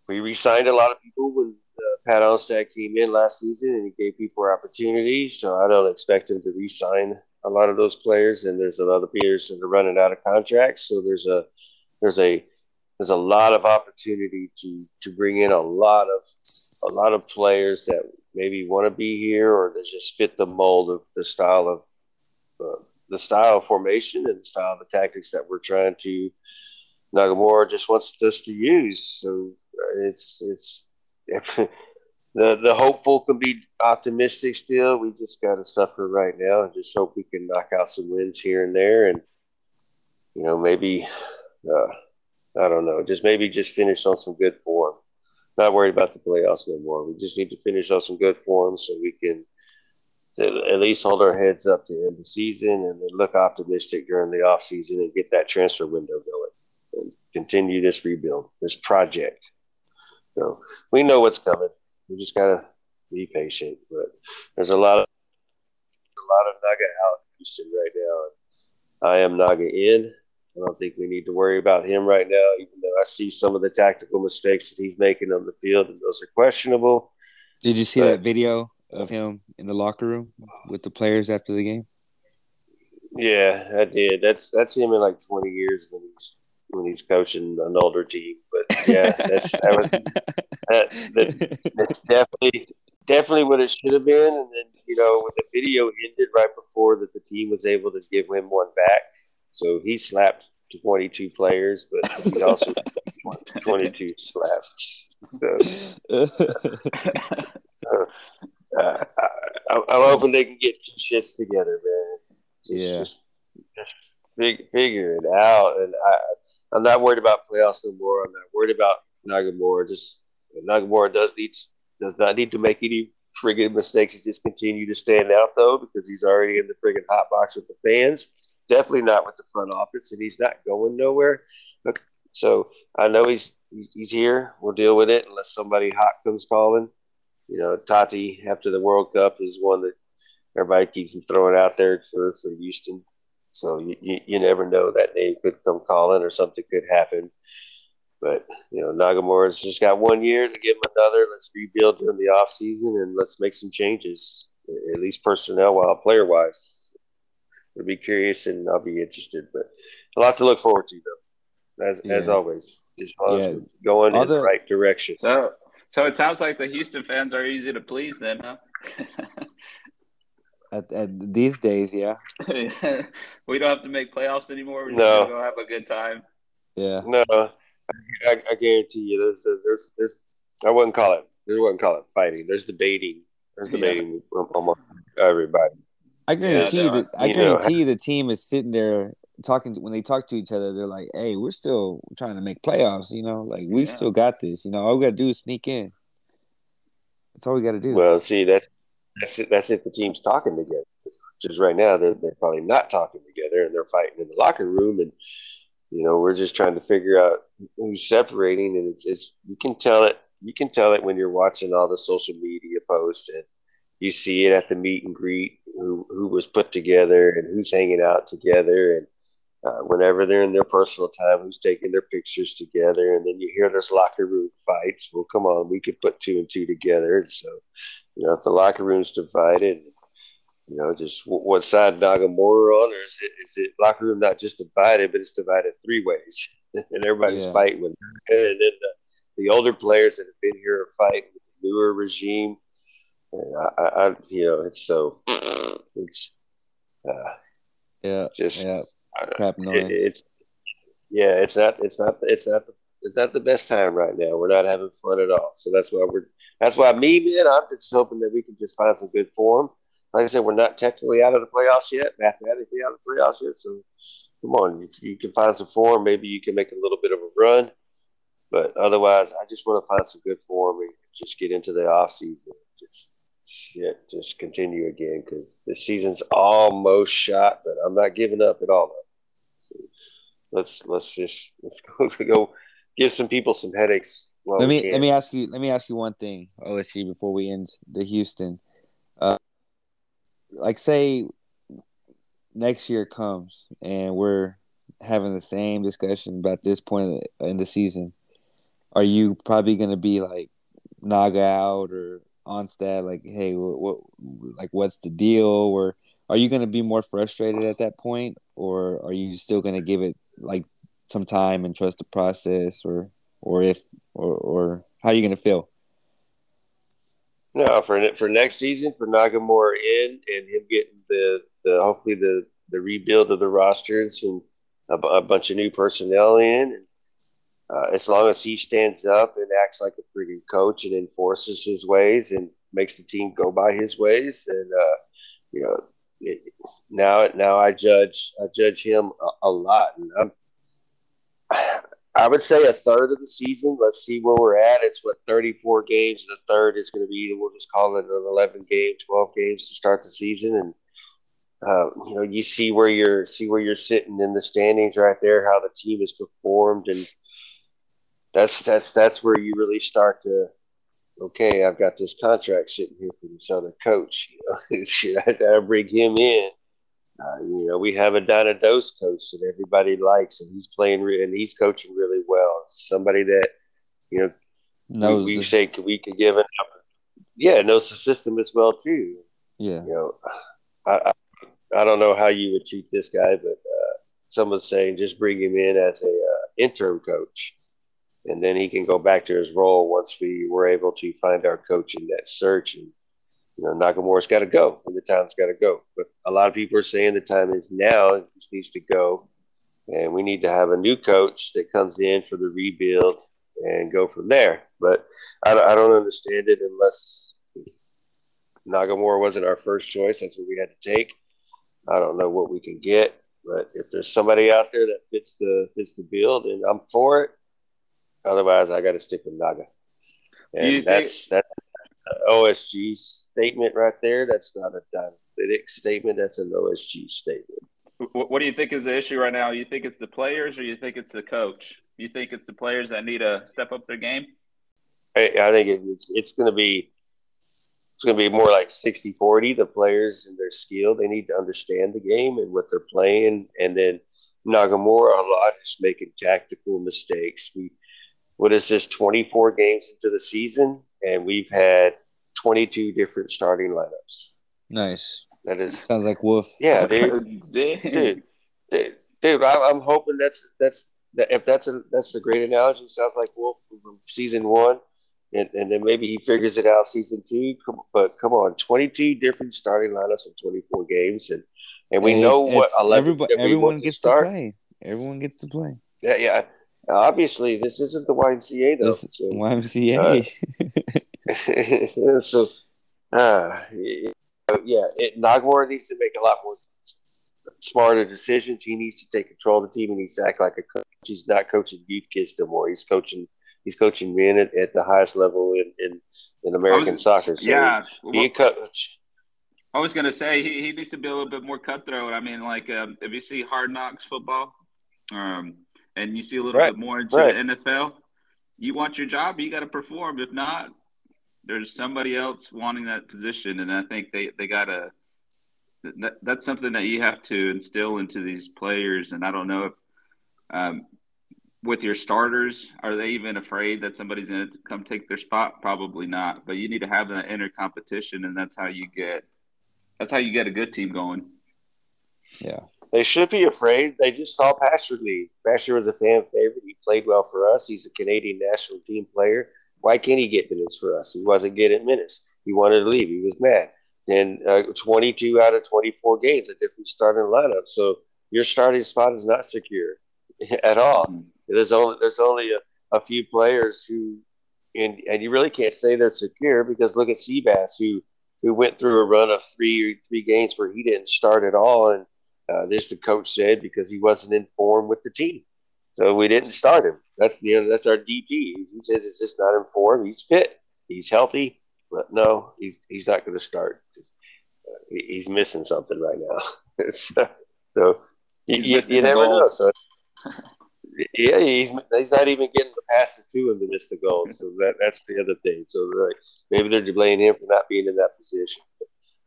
Speaker 4: we re-signed a lot of people when uh, Pat Onstad came in last season, and he gave people opportunities. So I don't expect him to re-sign a lot of those players, and there's other players that are running out of contracts. So there's a there's a there's a lot of opportunity to to bring in a lot of a lot of players that maybe want to be here or that just fit the mold of the style of uh, the style of formation and the style of the tactics that we're trying to Nagamura just wants us to use. So it's it's the the hopeful can be optimistic still. We just got to suffer right now and just hope we can knock out some wins here and there, and you know maybe uh, I don't know, just maybe just finish on some good form. Not worried about the playoffs no more. We just need to finish on some good form so we can at least hold our heads up to end the season and then look optimistic during the off season and get that transfer window going and continue this rebuild, this project. So we know what's coming we just gotta be patient. But there's a lot of a lot of Naga out in Houston right now. I am Naga in. I don't think we need to worry about him right now, even though I see some of the tactical mistakes that he's making on the field, and those are questionable.
Speaker 2: Did you see but, that video of him in the locker room with the players after the game?
Speaker 4: Yeah, I did. That's that's him in like 20 years when he's when he's coaching an older team. But yeah, that's that was that, that, that's definitely definitely what it should have been. And then you know when the video ended right before that, the team was able to give him one back. So he slapped 22 players, but he also 22 slaps. So, uh, uh, I, am hoping they can get two shits together, man. Just, yeah. Just, just figure it out. And I, I'm not worried about playoffs no more. I'm not worried about Nagamura. Just Nagamura does need does not need to make any friggin' mistakes. He just continue to stand out though because he's already in the friggin' hot box with the fans. Definitely not with the front office, and he's not going nowhere. So I know he's he's here. We'll deal with it unless somebody hot comes calling. You know, Tata after the World Cup is one that everybody keeps throwing out there for for Houston. So you, you, you never know that name could come calling or something could happen. But you know, Nagamura's just got one year to give him another. Let's rebuild during the off season and let's make some changes, at least personnel, while player wise. I'll be curious and I'll be interested, but a lot to look forward to though. As yeah. as always, as long yeah. as going in the right direction.
Speaker 3: So, so it sounds like the Houston fans are easy to please, then, huh?
Speaker 2: at, at these days, yeah.
Speaker 3: we don't have to make playoffs anymore. We're no. go have a good time.
Speaker 2: Yeah.
Speaker 4: No, I, I guarantee you, there's, there's, there's, I wouldn't call it, I wouldn't call it fighting. There's debating. There's debating yeah. among everybody.
Speaker 2: I guarantee yeah, that I guarantee you the team is sitting there talking to, when they talk to each other. They're like, "Hey, we're still trying to make playoffs. You know, like we yeah. still got this. You know, all we got to do is sneak in. That's all we got to do."
Speaker 4: Well, see, that's that's it, that's if the team's talking together. Just right now, they're they're probably not talking together, and they're fighting in the locker room, and you know, we're just trying to figure out who's separating, and it's it's you can tell it you can tell it when you're watching all the social media posts and you see it at the meet and greet who who was put together and who's hanging out together and uh, whenever they're in their personal time who's taking their pictures together and then you hear there's locker room fights well come on we could put two and two together and so you know if the locker room's divided you know just what side Nagamura on or is it is it locker room not just divided but it's divided three ways and everybody's yeah. fighting with it. and then the, the older players that have been here are fighting with the newer regime I, I, you know, it's so it's
Speaker 2: uh, yeah, just yeah, crap
Speaker 4: it, it's yeah, it's not, it's not, it's not, the, it's not the best time right now. We're not having fun at all. So that's why we're, that's why me, man, I'm just hoping that we can just find some good form. Like I said, we're not technically out of the playoffs yet, mathematically out of the playoffs yet. So come on, if you can find some form, maybe you can make a little bit of a run. But otherwise, I just want to find some good form and just get into the off season. Just shit, just continue again because this season's almost shot, but I'm not giving up at all. So let's let's just let's go go give some people some headaches.
Speaker 2: Let me let me ask you let me ask you one thing, OSG, before we end the Houston. Uh, like say next year comes and we're having the same discussion about this point in the season. Are you probably going to be like Naga out or Onstad like, hey, what, what like what's the deal? Or are you going to be more frustrated at that point, or are you still going to give it like some time and trust the process, or or if or or how you going to feel?
Speaker 4: No, for for next season, for Nagamura in and him getting the the hopefully the the rebuild of the rosters and a, a bunch of new personnel in, and uh, as long as he stands up and acts like a pretty coach and enforces his ways and makes the team go by his ways, and uh, you know, it, now now I judge I judge him a, a lot, and I'm, I would say a third of the season. Let's see where we're at. It's what 34 games. The third is going to be we'll just call it an 11 game, 12 games to start the season, and uh, you know you see where you're see where you're sitting in the standings right there, how the team has performed, and that's that's that's where you really start to okay i've got this contract sitting here for this other coach you know should i, I bring him in uh, you know we have a Dynados coach that everybody likes and he's playing re- and he's coaching really well somebody that you know knows we, we say we could give it yeah knows the system as well too
Speaker 2: yeah
Speaker 4: you know I, I, I don't know how you would treat this guy but uh, someone's saying just bring him in as a uh, interim coach and then he can go back to his role once we were able to find our coach in that search. And you know, Nagamura's got to go, and the time's got to go. But a lot of people are saying the time is now; it just needs to go, and we need to have a new coach that comes in for the rebuild and go from there. But I, I don't understand it unless Nagamura wasn't our first choice. That's what we had to take. I don't know what we can get, but if there's somebody out there that fits the fits the build, and I'm for it, Otherwise, I got to stick with Naga. And that's think- that's OSG statement right there. That's not a Dynalytics statement. That's an OSG statement.
Speaker 3: What do you think is the issue right now? You think it's the players, or you think it's the coach? You think it's the players that need to step up their game?
Speaker 4: I, I think it's it's going to be it's going to be more like 60 40 the players and their skill they need to understand the game and what they're playing and then nagamura a lot is making tactical mistakes we what is this 24 games into the season and we've had 22 different starting lineups
Speaker 2: Nice.
Speaker 4: that is
Speaker 2: Sounds like Wolff.
Speaker 4: yeah dude
Speaker 3: Dude.
Speaker 4: dude, dude, dude I, I'm hoping that's that's that if that's a that's the great analogy. Sounds like Wolff from season one, and, and then maybe he figures it out season two. But come on, 22 different starting lineups in 24 games, and and we
Speaker 2: And
Speaker 4: know what 11
Speaker 2: everybody, everyone gets to,
Speaker 4: start.
Speaker 2: play. Everyone gets to play.
Speaker 4: Yeah, yeah. Obviously, this isn't the YMCA though.
Speaker 2: This
Speaker 4: so,
Speaker 2: YMCA.
Speaker 4: so uh, yeah, it, Nagamura needs to make a lot more smarter decisions. He needs to take control of the team. He needs to act like a coach. He's not coaching youth kids no more. He's coaching. He's coaching men at, at the highest level in in, in American
Speaker 3: was-
Speaker 4: soccer. So
Speaker 3: yeah.
Speaker 4: he a coach.
Speaker 3: I was gonna say he, he needs to be a little bit more cutthroat. I mean, like um, if you see Hard Knocks football, um, and you see a little
Speaker 4: Right,
Speaker 3: bit more into
Speaker 4: right.
Speaker 3: the NFL, you want your job, you got to perform. If not, there's somebody else wanting that position, and I think they they gotta. That, that's something that you have to instill into these players, and I don't know if um, with your starters, are they even afraid that somebody's going to come take their spot? Probably not. But you need to have that inner competition, and that's how you get that's how you get a good team going.
Speaker 2: yeah.
Speaker 4: They should be afraid. They just saw Pasher leave. Pasher was a fan favorite. He played well for us. He's a Canadian national team player. Why can't he get minutes for us? He wasn't getting minutes. He wanted to leave. He was mad. And uh, 22 out of 24 games, a different starting lineup. So your starting spot is not secure at all. There's only there's only a, a few players who, and and you really can't say they're secure because look at Seabass who who went through a run of three three games where he didn't start at all, and uh, this the coach said because he wasn't in form with the team, so we didn't start him. That's you know that's our DP. He says it's just not in form. He's fit. He's healthy, but no, he's he's not going to start. Uh, he's missing something right now. so, so you, you,
Speaker 3: missing
Speaker 4: you
Speaker 3: the
Speaker 4: never know. So yeah, he's he's not even getting the passes to him to miss the goals. So that that's the other thing. So like maybe they're blaming him for not being in that position.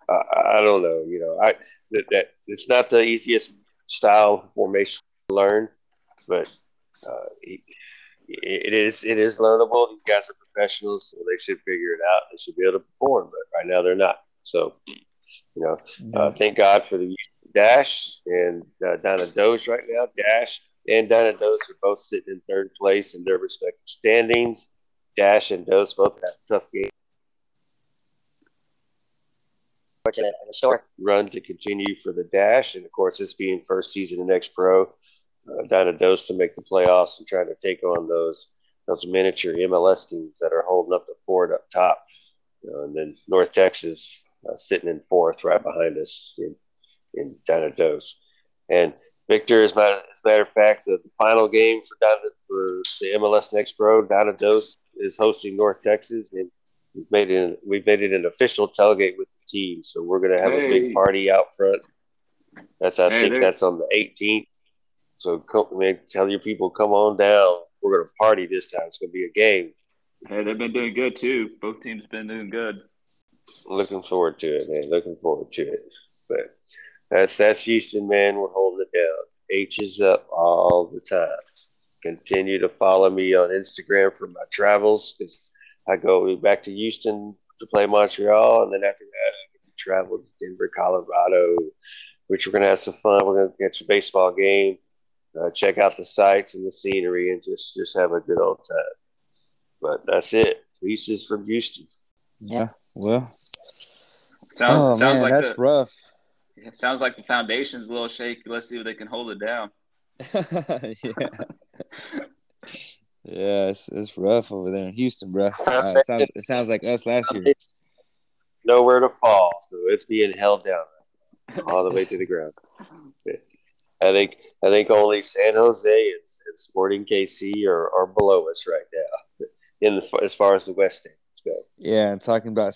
Speaker 4: Uh, I don't know. You know, I that, that it's not the easiest style formation to learn, but uh, it is it is learnable. These guys are professionals, so they should figure it out. They should be able to perform, but right now they're not. So you know, uh, thank God for the Dash and uh, Donna Doge right now. Dash and Donna Doge are both sitting in third place in their respective standings. Dash and Dose both have tough games Run to continue for the Dash, and of course, this being first season in Next Pro, uh, Donna Dose to make the playoffs and trying to take on those those miniature MLS teams that are holding up the fort up top, and then North Texas uh, sitting in fourth right behind us in in Donna Dose, and Victor, as a matter, as a matter of fact, the, the final game for Donna, for the MLS Next Pro, Donna Dose is hosting North Texas, and we've made it we've made it an official tailgate with team. So we're gonna have a big party out front. That's I
Speaker 3: Hey,
Speaker 4: think
Speaker 3: there-
Speaker 4: that's on the 18th. So come, man, tell your people come on down. We're gonna party this time. It's gonna be a game.
Speaker 3: Hey, they've been doing good too. Both teams been doing good.
Speaker 4: Looking forward to it, man. Looking forward to it. But that's that's Houston, man. We're holding it down. H is up all the time. Continue to follow me on Instagram for my travels because I go back to Houston to play Montreal, and then after that, to travel to Denver, Colorado, which we're gonna have some fun. We're gonna get a baseball game, uh, check out the sights and the scenery, and just just have a good old time. But that's it. Pieces from Houston.
Speaker 2: Yeah. Well.
Speaker 3: Sounds,
Speaker 2: oh
Speaker 3: sounds
Speaker 2: man,
Speaker 3: like
Speaker 2: that's
Speaker 3: the,
Speaker 2: rough.
Speaker 3: it sounds like the foundation's a little shaky. Let's see if they can hold it down.
Speaker 2: yeah. Yeah, it's, it's rough over there in Houston, bro. Uh, it, sounds, it sounds like us last year.
Speaker 4: Nowhere to fall, so it's being held down all the way to the ground. I think I think only San Jose and, and Sporting KC are, are below us right now, in the, as far as the West stands go.
Speaker 2: Yeah, and talking about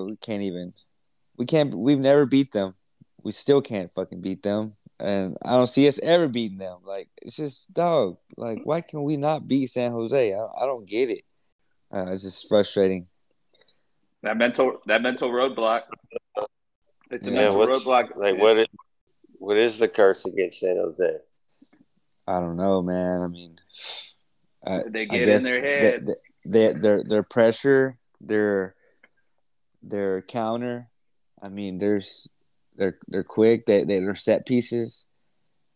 Speaker 2: we can't even we can't we've never beat them. We still can't fucking beat them. And I don't see us ever beating them. Like it's just dog. Like why can we not beat San Jose? I, I don't get it. Uh, it's just frustrating.
Speaker 3: That mental that mental roadblock. It's a
Speaker 4: Yeah,
Speaker 3: mental roadblock.
Speaker 4: Like what? Is, what is the curse against San Jose?
Speaker 2: I don't know, man. I mean, I,
Speaker 3: They
Speaker 2: I
Speaker 3: get in their head.
Speaker 2: they- they- their their pressure, their their counter. I mean, there's they're they're quick. They they- they're set pieces.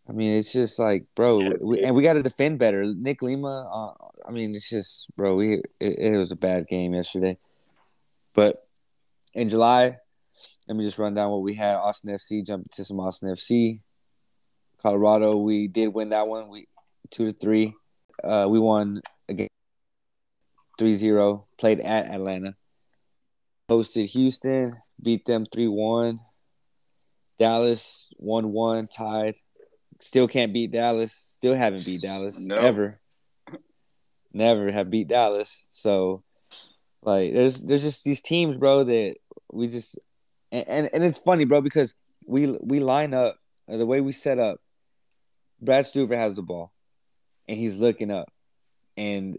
Speaker 2: I mean, it's just like, bro,
Speaker 4: Yeah,
Speaker 2: we, and we got to defend better. Nick Lima. Uh, I mean, it's just, bro. We it, it was a bad game yesterday, but in July, let me just run down what we had. Austin FC jumped to some Austin FC. Colorado, we did win that one. We two to three. Uh, we won again 3-0, Played at Atlanta. Hosted Houston, beat them three one. Dallas one one tied. Still can't beat Dallas. Still haven't beat Dallas
Speaker 3: No.
Speaker 2: ever. Never have beat Dallas. So, like, there's there's just these teams, bro, that we just and, and, and it's funny, bro, because we we line up the way we set up. Brad Stuver has the ball, and he's looking up, and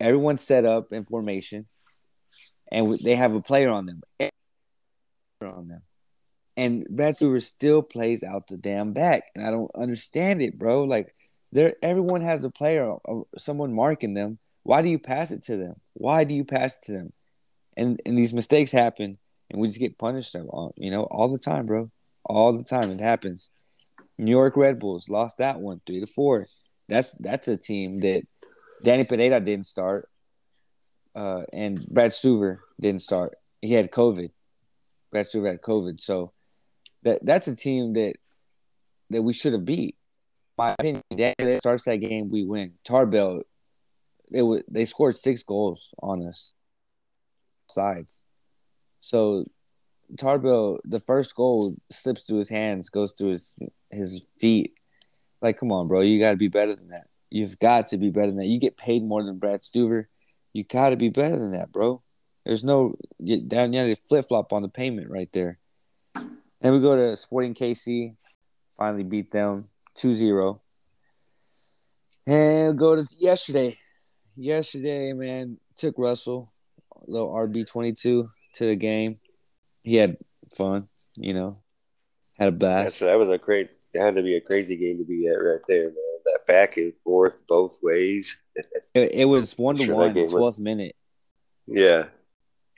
Speaker 2: everyone's set up in formation, and they have a player on them, on them, and Brad Stuver still plays out the damn back, and I don't understand it, bro. Like, there, everyone has a player, uh, someone marking them. Why do you pass it to them? Why do you pass it to them? And and these mistakes happen, and we just get punished, all- you know, all the time, bro. All the time, it happens. New York Red Bulls lost that one three to four. That's that's a team that Danny Pineda didn't start, uh, and Brad Stuver didn't start. He had COVID. Brad Stuver had COVID, so that that's a team that that we should have beat. My opinion, that starts that game, we win. Tarbell, it was they scored six goals on us sides. So Tarbell, the first goal slips through his hands, goes through his his feet. Like, come on, bro, you got to be better than that. You've got to be better than that. You get paid more than Brad Stuver. You got to be better than that, bro. There's no down you flip flop on the payment right there. Then we go to Sporting KC, finally beat them 2-0. And go to yesterday. Yesterday, man, took Russell, a little RB twenty two to the game. He had fun, you know, had a
Speaker 4: That's,
Speaker 2: blast.
Speaker 4: that was a great. That had to be a crazy game to be at right there, man. That back and forth both ways.
Speaker 2: It, it was one to one,
Speaker 4: game was-
Speaker 2: twelfth minute.
Speaker 4: Yeah,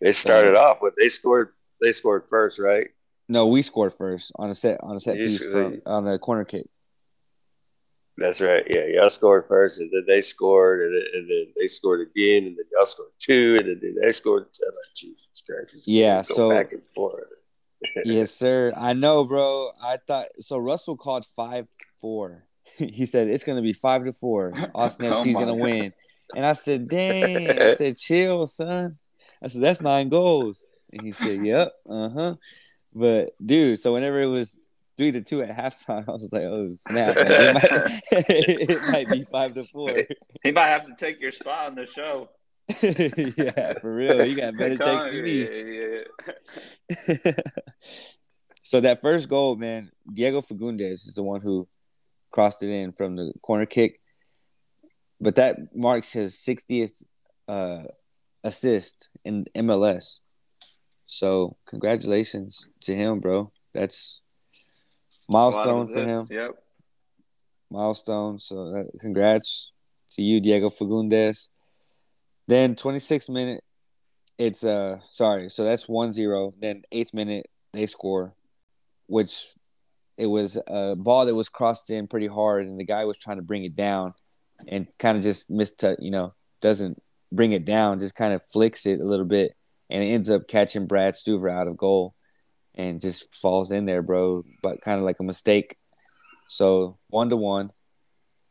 Speaker 4: they started off with they scored. They scored first, right?
Speaker 2: No, we scored first on a set on a set
Speaker 4: You
Speaker 2: piece from, on a corner kick.
Speaker 4: That's right. Yeah, y'all scored first, and then they scored, and then, and then they scored again, and then y'all scored two, and then they scored. I'm like, Jesus Christ! it's
Speaker 2: Yeah, so-
Speaker 4: back and forth.
Speaker 2: yes, sir. I know, bro. I thought so. Russell called five four. he said it's gonna be five to four. Austin
Speaker 3: Oh
Speaker 2: FC's gonna
Speaker 3: God.
Speaker 2: win. And I said, dang. I said, chill, son. I said, that's nine goals. And he said, yep, uh huh. But dude, so whenever it was three to two at halftime, I was like, oh snap! It, might, it might be five to four.
Speaker 3: He might have to take your spot on the show.
Speaker 2: yeah, for real. You got better takes than me.
Speaker 3: Yeah, yeah,
Speaker 2: so that first goal, man, Diego Fagundes is the one who crossed it in from the corner kick. But that marks his 60th uh, assist in MLS. So congratulations to him, bro. That's
Speaker 3: A lot of
Speaker 2: milestone for him.
Speaker 3: Yep.
Speaker 2: Milestone. So that, congrats to you, Diego Fagundes. Then 26 minute, it's uh sorry, so that's 1-0. Then eighth minute, they score, which it was a ball that was crossed in pretty hard, and the guy was trying to bring it down, and kind of just missed, you know, doesn't bring it down, just kind of flicks it a little bit, and it ends up catching Brad Stuver out of goal, and just falls in there, bro. But kind of like a mistake. So one to one,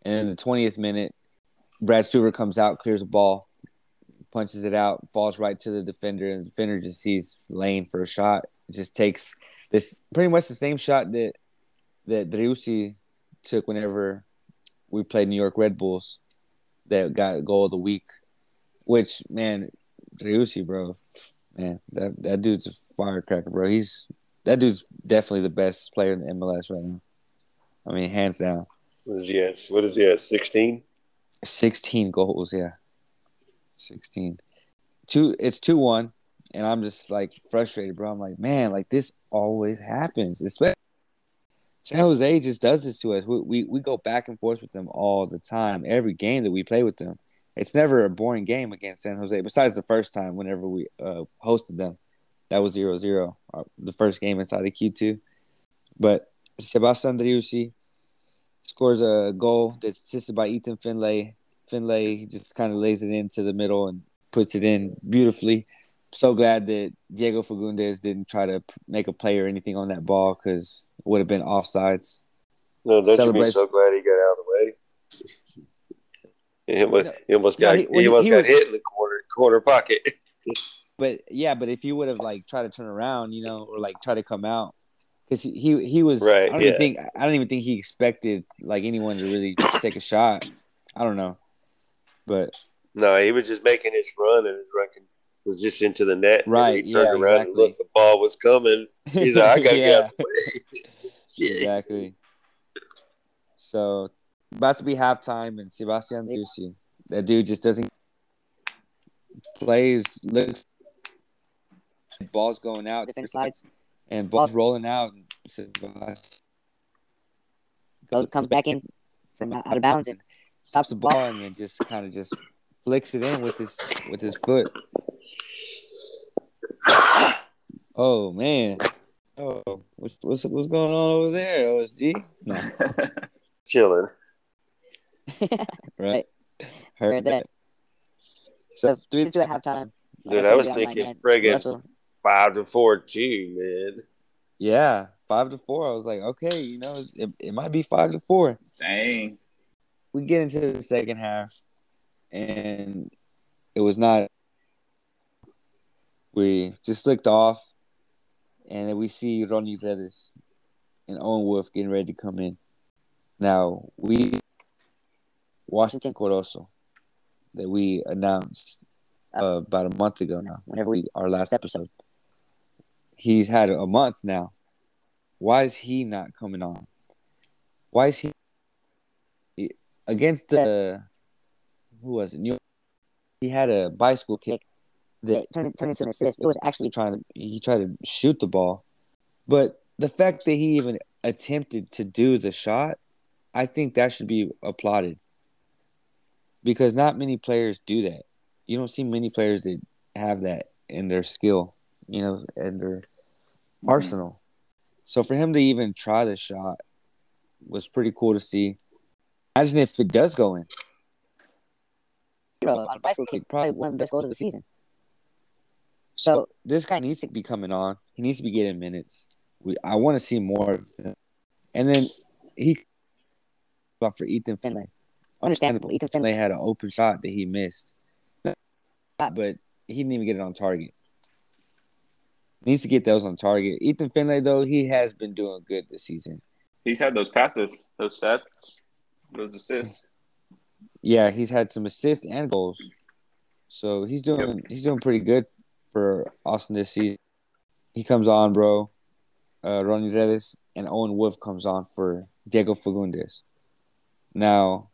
Speaker 2: and in the twentieth minute, Brad Stuver comes out, clears the ball, punches it out, falls right to the defender, and the defender just sees lane for a shot. Just takes this pretty much the same shot that that Driussi took whenever we played New York Red Bulls that got goal of the week. Which man, Driussi, bro, man, that that dude's a firecracker, bro. He's that dude's definitely the best player in the MLS right now. I mean, hands down.
Speaker 4: What is he at? What is he at? Sixteen.
Speaker 2: 16 goals, yeah. 16. Two it's 2-1 and I'm just like frustrated, bro. I'm like, man, like this always happens. Especially San Jose just does this to us. We, we we go back and forth with them all the time. Every game that we play with them, it's never a boring game against San Jose. Besides the first time, whenever we uh, hosted them, that was 0-0, uh, the first game inside of Q two. But Sebastian Driussi scores a goal that's assisted by Ethan Finlay. Finlay just kind of lays it into the middle and puts it in beautifully. So glad that Diego Fagundes didn't try to make a play or anything on that ball because it would have been offsides.
Speaker 4: No, don't you be so glad he got out of the way? He almost, he almost
Speaker 2: No,
Speaker 4: got
Speaker 2: he-
Speaker 4: he,
Speaker 2: well, he-
Speaker 4: almost
Speaker 2: he
Speaker 4: got
Speaker 2: was-
Speaker 4: hit in the corner corner pocket.
Speaker 2: But yeah, but if you would have like tried to turn around, you know, or like try to come out, because he, he was
Speaker 4: Right,
Speaker 2: I don't
Speaker 4: yeah.
Speaker 2: even think I don't even think he expected like anyone to really take a shot. I don't know, but
Speaker 4: No, he was just making his run, and his run was just into the net. and
Speaker 2: Right,
Speaker 4: He turned
Speaker 2: yeah,
Speaker 4: around and
Speaker 2: exactly.
Speaker 4: looked. The ball was coming. He's like, I gotta
Speaker 2: yeah,
Speaker 4: get out the way. Shit.
Speaker 2: exactly. So about to be halftime, and Sebastian Driussi, that dude just doesn't plays looks balls going out,
Speaker 1: Different slides.
Speaker 2: and balls oh. rolling out. And Sebastian oh,
Speaker 1: Goes, comes back in from out of bounds and
Speaker 2: stops the ball and then just kind of just flicks it in with his with his foot. Oh man. Oh, what's what's what's going on over there, OSG? No,
Speaker 4: Chilling.
Speaker 2: right.
Speaker 1: Heard
Speaker 2: Heard
Speaker 1: that.
Speaker 2: that. So
Speaker 1: So three to two at halftime.
Speaker 4: Dude, I was
Speaker 1: we
Speaker 4: thinking friggin' five to four too, man.
Speaker 2: yeah, five to four. I was like, okay, you know, it, it might be five to four.
Speaker 3: Dang.
Speaker 2: We get into the second half, and it was not. We just looked off, and then we see Rodney Redes and Owen Wolff getting ready to come in. Now we Washington Corozo that we announced uh, about a month ago now. Whenever we our last episode, he's had a month now. Why is he not coming on? Why is he against the who was it? New York he had a bicycle kick that
Speaker 1: turned, turned into an assist. It was actually
Speaker 2: trying to he tried to shoot the ball, but the fact that he even attempted to do the shot, I think that should be applauded. Because not many players do that. You don't see many players that have that in their skill, you know, in their mm-hmm. arsenal. So for him to even try the shot was pretty cool to see. Imagine if it does go in.
Speaker 1: on bicycle kick, probably one of the best goals of the season. So
Speaker 2: this guy needs to be coming on. He needs to be getting minutes. We, I want to see more of him. And then he for Ethan Finlay.
Speaker 1: Understandable. Ethan Finlay.
Speaker 2: Finlay had an open shot that he missed, but he didn't even get it on target. Needs to get those on target. Ethan Finlay though, he has been doing good this season.
Speaker 3: He's had those passes, those sets, those assists.
Speaker 2: Yeah, he's had some assists and goals, so he's doing he's doing pretty good for Austin this season. He comes on, bro. Uh, Rodney Redes and Owen Wolff comes on for Diego Fagundes. Now,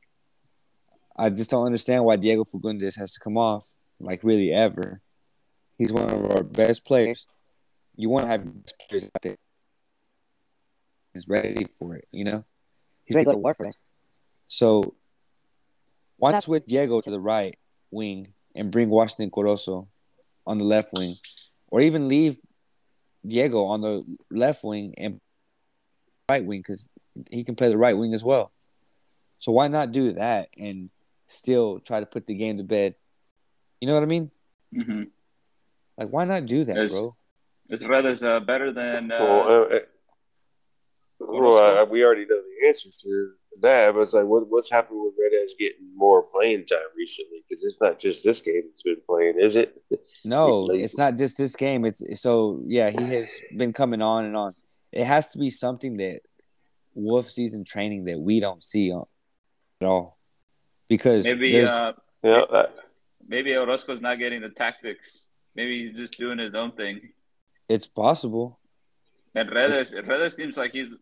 Speaker 2: I just don't understand why Diego Fagundes has to come off like really ever. He's one of our best players. You want to have players out there. He's ready for it, you know.
Speaker 1: He's ready to go to war for us.
Speaker 2: So why not switch Diego to the right wing and bring Washington Corozo on the left wing, or even leave Diego on the left wing and right wing because he can play the right wing as well. So why not do that and still try to put the game to bed? You know what I mean?
Speaker 3: Mm-hmm.
Speaker 2: Like why not do that,
Speaker 3: Is-
Speaker 2: bro?
Speaker 3: Is Redes uh, better than? Uh,
Speaker 4: well, uh, uh, well I, we already know the answer to that, but it's like, what, what's happened with Redes getting more playing time recently? Because it's not just this game he's been playing, is it?
Speaker 2: No, it's not just this game. It's so yeah, he has been coming on and on. It has to be something that Wolff season training that we don't see on, at all, because
Speaker 3: maybe uh,
Speaker 4: Yeah, that,
Speaker 3: maybe Orozco's not getting the tactics. Maybe he's just doing his own thing.
Speaker 2: it's possible.
Speaker 3: And Redes, Redes seems like he's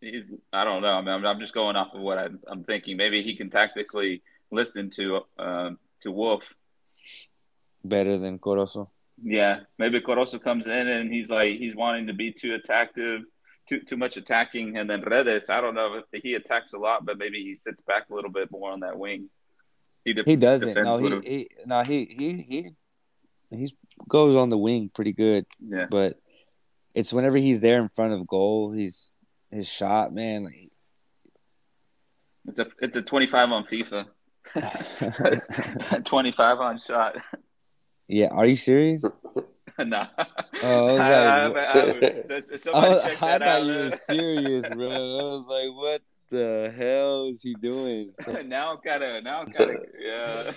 Speaker 3: he's I don't know. I mean, I'm, I'm just going off of what I'm, I'm thinking. Maybe he can tactically listen to um, to Wolff.
Speaker 2: Better than Corozo.
Speaker 3: Yeah, maybe Corozo comes in and he's like he's wanting to be too attactive, too too much attacking, and then Redes, I don't know if he attacks a lot, but maybe he sits back a little bit more on that wing.
Speaker 2: He, de- he doesn't. No, he, he no he he he he goes on the wing pretty good.
Speaker 3: Yeah,
Speaker 2: but it's whenever he's there in front of goal, he's his shot, man. Like,
Speaker 3: it's a it's a twenty five on FIFA. twenty five on shot.
Speaker 2: Yeah, are you serious?
Speaker 3: no.
Speaker 2: Oh, I was like, I,
Speaker 3: I, I,
Speaker 2: I thought you were serious, bro. I was like, what the hell is he doing?
Speaker 3: now I'm kind of, now I'm kind of, yeah.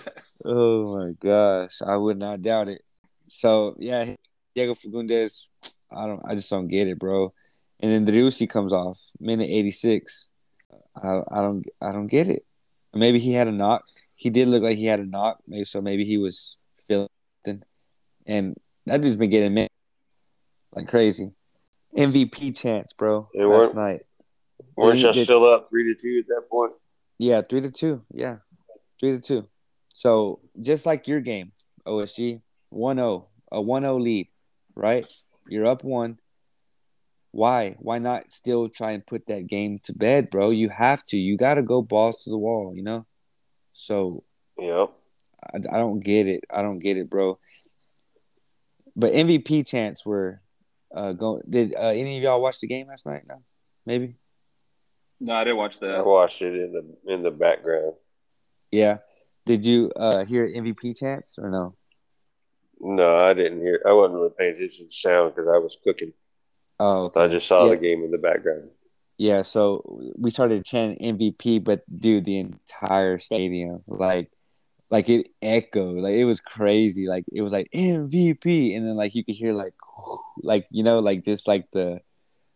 Speaker 2: Oh my gosh, I would not doubt it. So yeah, Diego Fagundes, I don't, I just don't get it, bro. And then Driussi comes off minute 86. I, I don't, I don't get it. Maybe he had a knock. He did look like he had a knock. Maybe so. Maybe he was feeling, and that dude's been getting men like crazy. MVP chance, bro.
Speaker 4: They
Speaker 2: last night.
Speaker 4: Weren't you still up three to two at that point?
Speaker 2: Yeah, three to two. Yeah, three to two. So just like your game, OSG, 1-0, a 1-0 lead, right? You're up one. Why? Why not still try and put that game to bed, bro? You have to. You got to go balls to the wall, you know? So,
Speaker 4: yep.
Speaker 2: I, I don't get it. I don't get it, bro. But MVP chants were uh, going. Did uh, any of y'all watch the game last night? No, maybe.
Speaker 3: No, I didn't watch that.
Speaker 4: I watched it in the in the background.
Speaker 2: Yeah. Did you uh, hear MVP chants or no?
Speaker 4: No, I didn't hear. I wasn't really paying attention to the sound because I was cooking.
Speaker 2: Oh, okay.
Speaker 4: I just saw
Speaker 2: yeah.
Speaker 4: the game in the background.
Speaker 2: Yeah, so we started chanting MVP, but dude, the entire stadium, like, like it echoed, like it was crazy, like it was like MVP, and then like you could hear like, like you know, like just like the,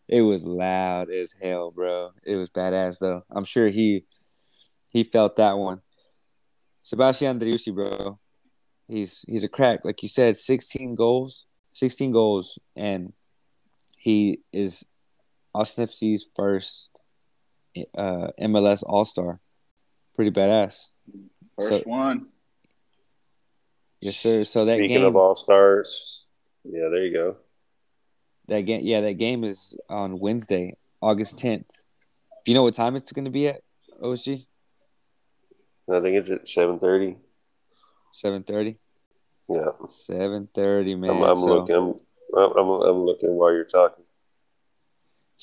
Speaker 2: it was loud as hell, bro. It was badass though. I'm sure he, he felt that one. Sebastian Driussi, bro, he's he's a crack, like you said, 16 goals, 16 goals, and he is Austin FC's first uh, MLS All Star. Pretty badass.
Speaker 3: First so, one.
Speaker 2: Yes, sir. So that
Speaker 4: Speaking
Speaker 2: game,
Speaker 4: of All Stars, yeah, there you go.
Speaker 2: That game, yeah, that game is on Wednesday, August tenth. Do you know what time it's going to be at OSG?
Speaker 4: I think it's at seven thirty.
Speaker 2: Seven thirty.
Speaker 4: Yeah.
Speaker 2: Seven thirty, man.
Speaker 4: I'm, I'm
Speaker 2: so,
Speaker 4: looking. I'm, I'm, I'm looking while you're talking.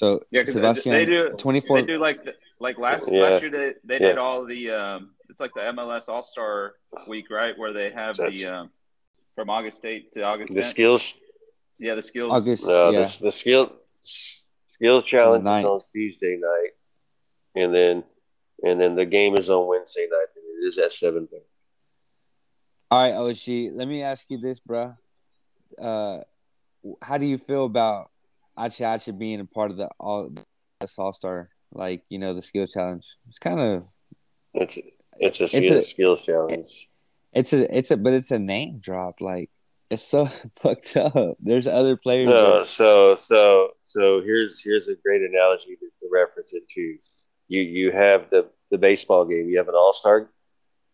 Speaker 2: So
Speaker 3: yeah,
Speaker 2: Sebastian,
Speaker 3: they do
Speaker 2: twenty four.
Speaker 3: They do like like last
Speaker 4: Yeah.
Speaker 3: last year they they
Speaker 4: Yeah.
Speaker 3: did all the um it's like the MLS All Star Week right where they have the um from August 8th to August
Speaker 4: The
Speaker 3: 10th.
Speaker 4: skills,
Speaker 3: yeah, the skills.
Speaker 2: August,
Speaker 4: uh,
Speaker 2: yeah,
Speaker 4: the, the skill skills challenge is on. Tuesday night, and then and then the game is on Wednesday night, and it is at seven thirty.
Speaker 2: All right, OSG. Let me ask you this, bruh. Uh, how do you feel about Acha Acha being a part of the All this All Star? Like you know the skill challenge. It's kind of
Speaker 4: It's it's a,
Speaker 2: It's
Speaker 4: skill,
Speaker 2: a-
Speaker 4: skills challenge.
Speaker 2: it's a it's a but it's a name drop. Like it's so fucked up. There's other players.
Speaker 4: No,
Speaker 2: that-
Speaker 4: so so so here's here's a great analogy to, to reference it to. You you have the the baseball game. You have an all star.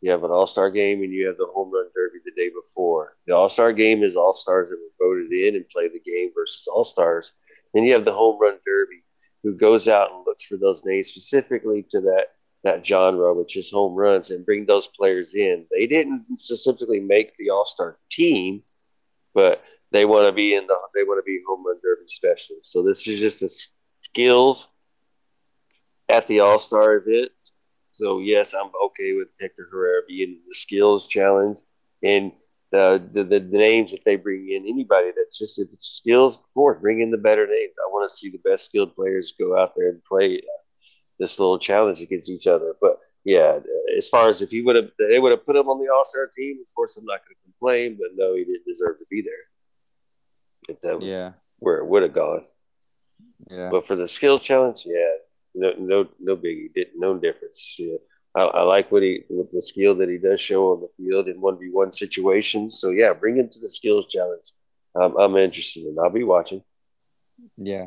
Speaker 4: You have an all star game, and you have the home run derby the day before. The all star game is all stars that were voted in and play the game versus all stars. Then you have the home run derby, who goes out and looks for those names specifically to that that genre, which is home runs, and bring those players in. They didn't specifically make the all star team, but they want to be in the they want to be home run derby specialists. So this is just a skills at the All Star event. So yes, I'm okay with Hector Herrera being the skills challenge and the, the the names that they bring in. Anybody that's just if it's skills, of course, bring in the better names. I want to see the best skilled players go out there and play uh, this little challenge against each other. But yeah, as far as if he would have, they would have put him on the All Star team. Of course, I'm not going to complain, but no, he didn't deserve to be there. If that was
Speaker 2: yeah,
Speaker 4: where it would have gone.
Speaker 2: yeah.
Speaker 4: But for the skill challenge, yeah, no, no, no biggie. Did no difference. Yeah. I, I like what he with the skill that he does show on the field in one v one situations. So yeah, bring him to the skills challenge. I'm, I'm interested and I'll be watching.
Speaker 2: Yeah,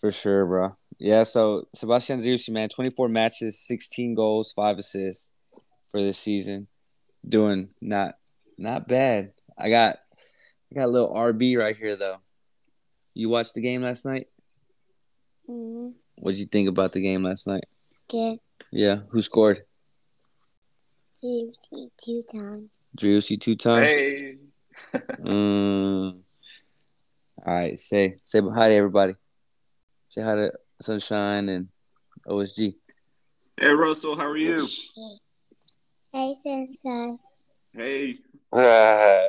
Speaker 2: for sure, bro. Yeah, so Sebastian Driussi, man, 24 matches, 16 goals, five assists for this season. Doing not not bad. I got I got a little RB right here though. You watched the game last night?
Speaker 1: Mm-hmm.
Speaker 2: What did you think about the game last night?
Speaker 1: Good.
Speaker 2: Yeah, who scored?
Speaker 1: Two, two, two times.
Speaker 2: Driussi two times.
Speaker 3: Hey.
Speaker 2: Mm. All right, say say hi to everybody. Say hi to Sunshine and OSG.
Speaker 3: Hey, Russell, how are you?
Speaker 1: Hey, Sunshine.
Speaker 3: Hey.
Speaker 4: Ah,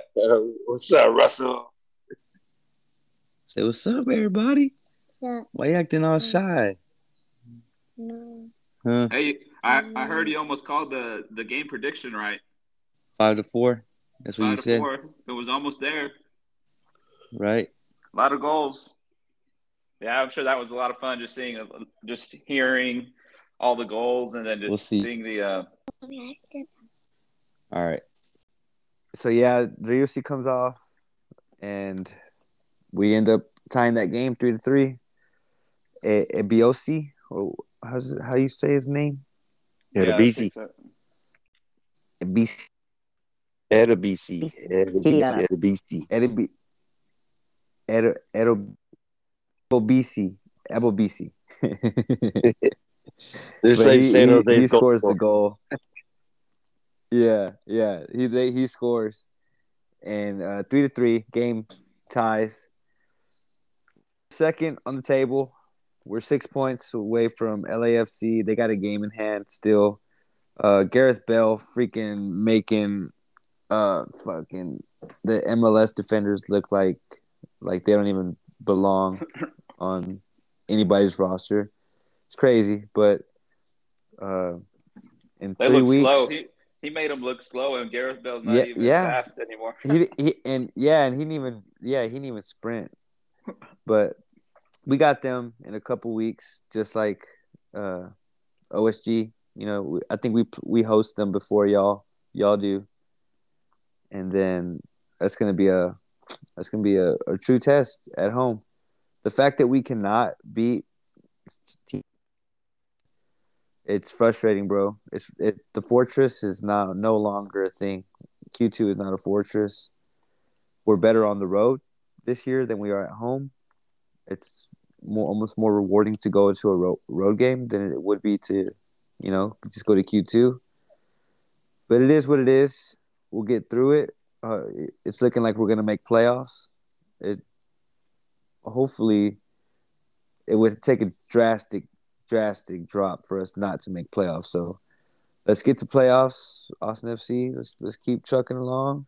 Speaker 4: what's up, Russell?
Speaker 2: Say what's up, everybody.
Speaker 1: So,
Speaker 2: Why you acting all shy?
Speaker 1: no.
Speaker 2: Huh?
Speaker 3: Hey, I, I heard you almost called the, the game prediction right.
Speaker 2: Five to four. That's what you
Speaker 3: Five to
Speaker 2: said,
Speaker 3: four. It was almost there.
Speaker 2: right?
Speaker 3: A lot of goals. Yeah, I'm sure that was a lot of fun just seeing, just hearing all the goals and then just
Speaker 2: We'll see.
Speaker 3: seeing the. Uh,
Speaker 2: All right. So yeah, the Driussi comes off, and we end up tying that game three to three. E- Ebiosi, or how's it, how you say his name?
Speaker 4: Yeah,
Speaker 3: yeah, I
Speaker 4: BC.
Speaker 3: think so.
Speaker 2: Ebisi.
Speaker 4: Edabisi.
Speaker 2: Yeah.
Speaker 4: Edabisi.
Speaker 2: Edebi. Ede- Edo- Ebobisse. Ebobisse.
Speaker 4: This
Speaker 2: But
Speaker 4: ain't
Speaker 2: he,
Speaker 4: San
Speaker 2: he- he scores the
Speaker 4: goal.
Speaker 2: goal. yeah, yeah. He they, he scores, and uh, three to three game ties. Second on the table, we're six points away from LAFC. They got a game in hand still. Uh, Gareth Bell freaking making uh fucking the MLS defenders look like like they don't even belong on anybody's roster. It's crazy, but uh, in
Speaker 3: They
Speaker 2: three weeks,
Speaker 3: slow. He, he made him look slow, and Gareth Bell's not
Speaker 2: Yeah,
Speaker 3: even
Speaker 2: yeah.
Speaker 3: fast anymore.
Speaker 2: he, he and yeah, and he didn't even yeah he didn't even sprint. But we got them in a couple weeks, just like uh, OSG. You know, I think we we host them before y'all y'all do, and then that's gonna be a that's gonna be a, a true test at home. The fact that we cannot beat it's frustrating, bro. It's it the fortress is now no longer a thing. Q two is not a fortress. We're better on the road this year than we are at home. It's more almost more rewarding to go into a ro- road game than it would be to, you know, just go to Q two. But it is what it is. We'll get through it. Uh, it's looking like we're gonna make playoffs. It hopefully it would take a drastic drastic drop for us not to make playoffs. So let's get to playoffs, Austin FC. Let's let's keep trucking along.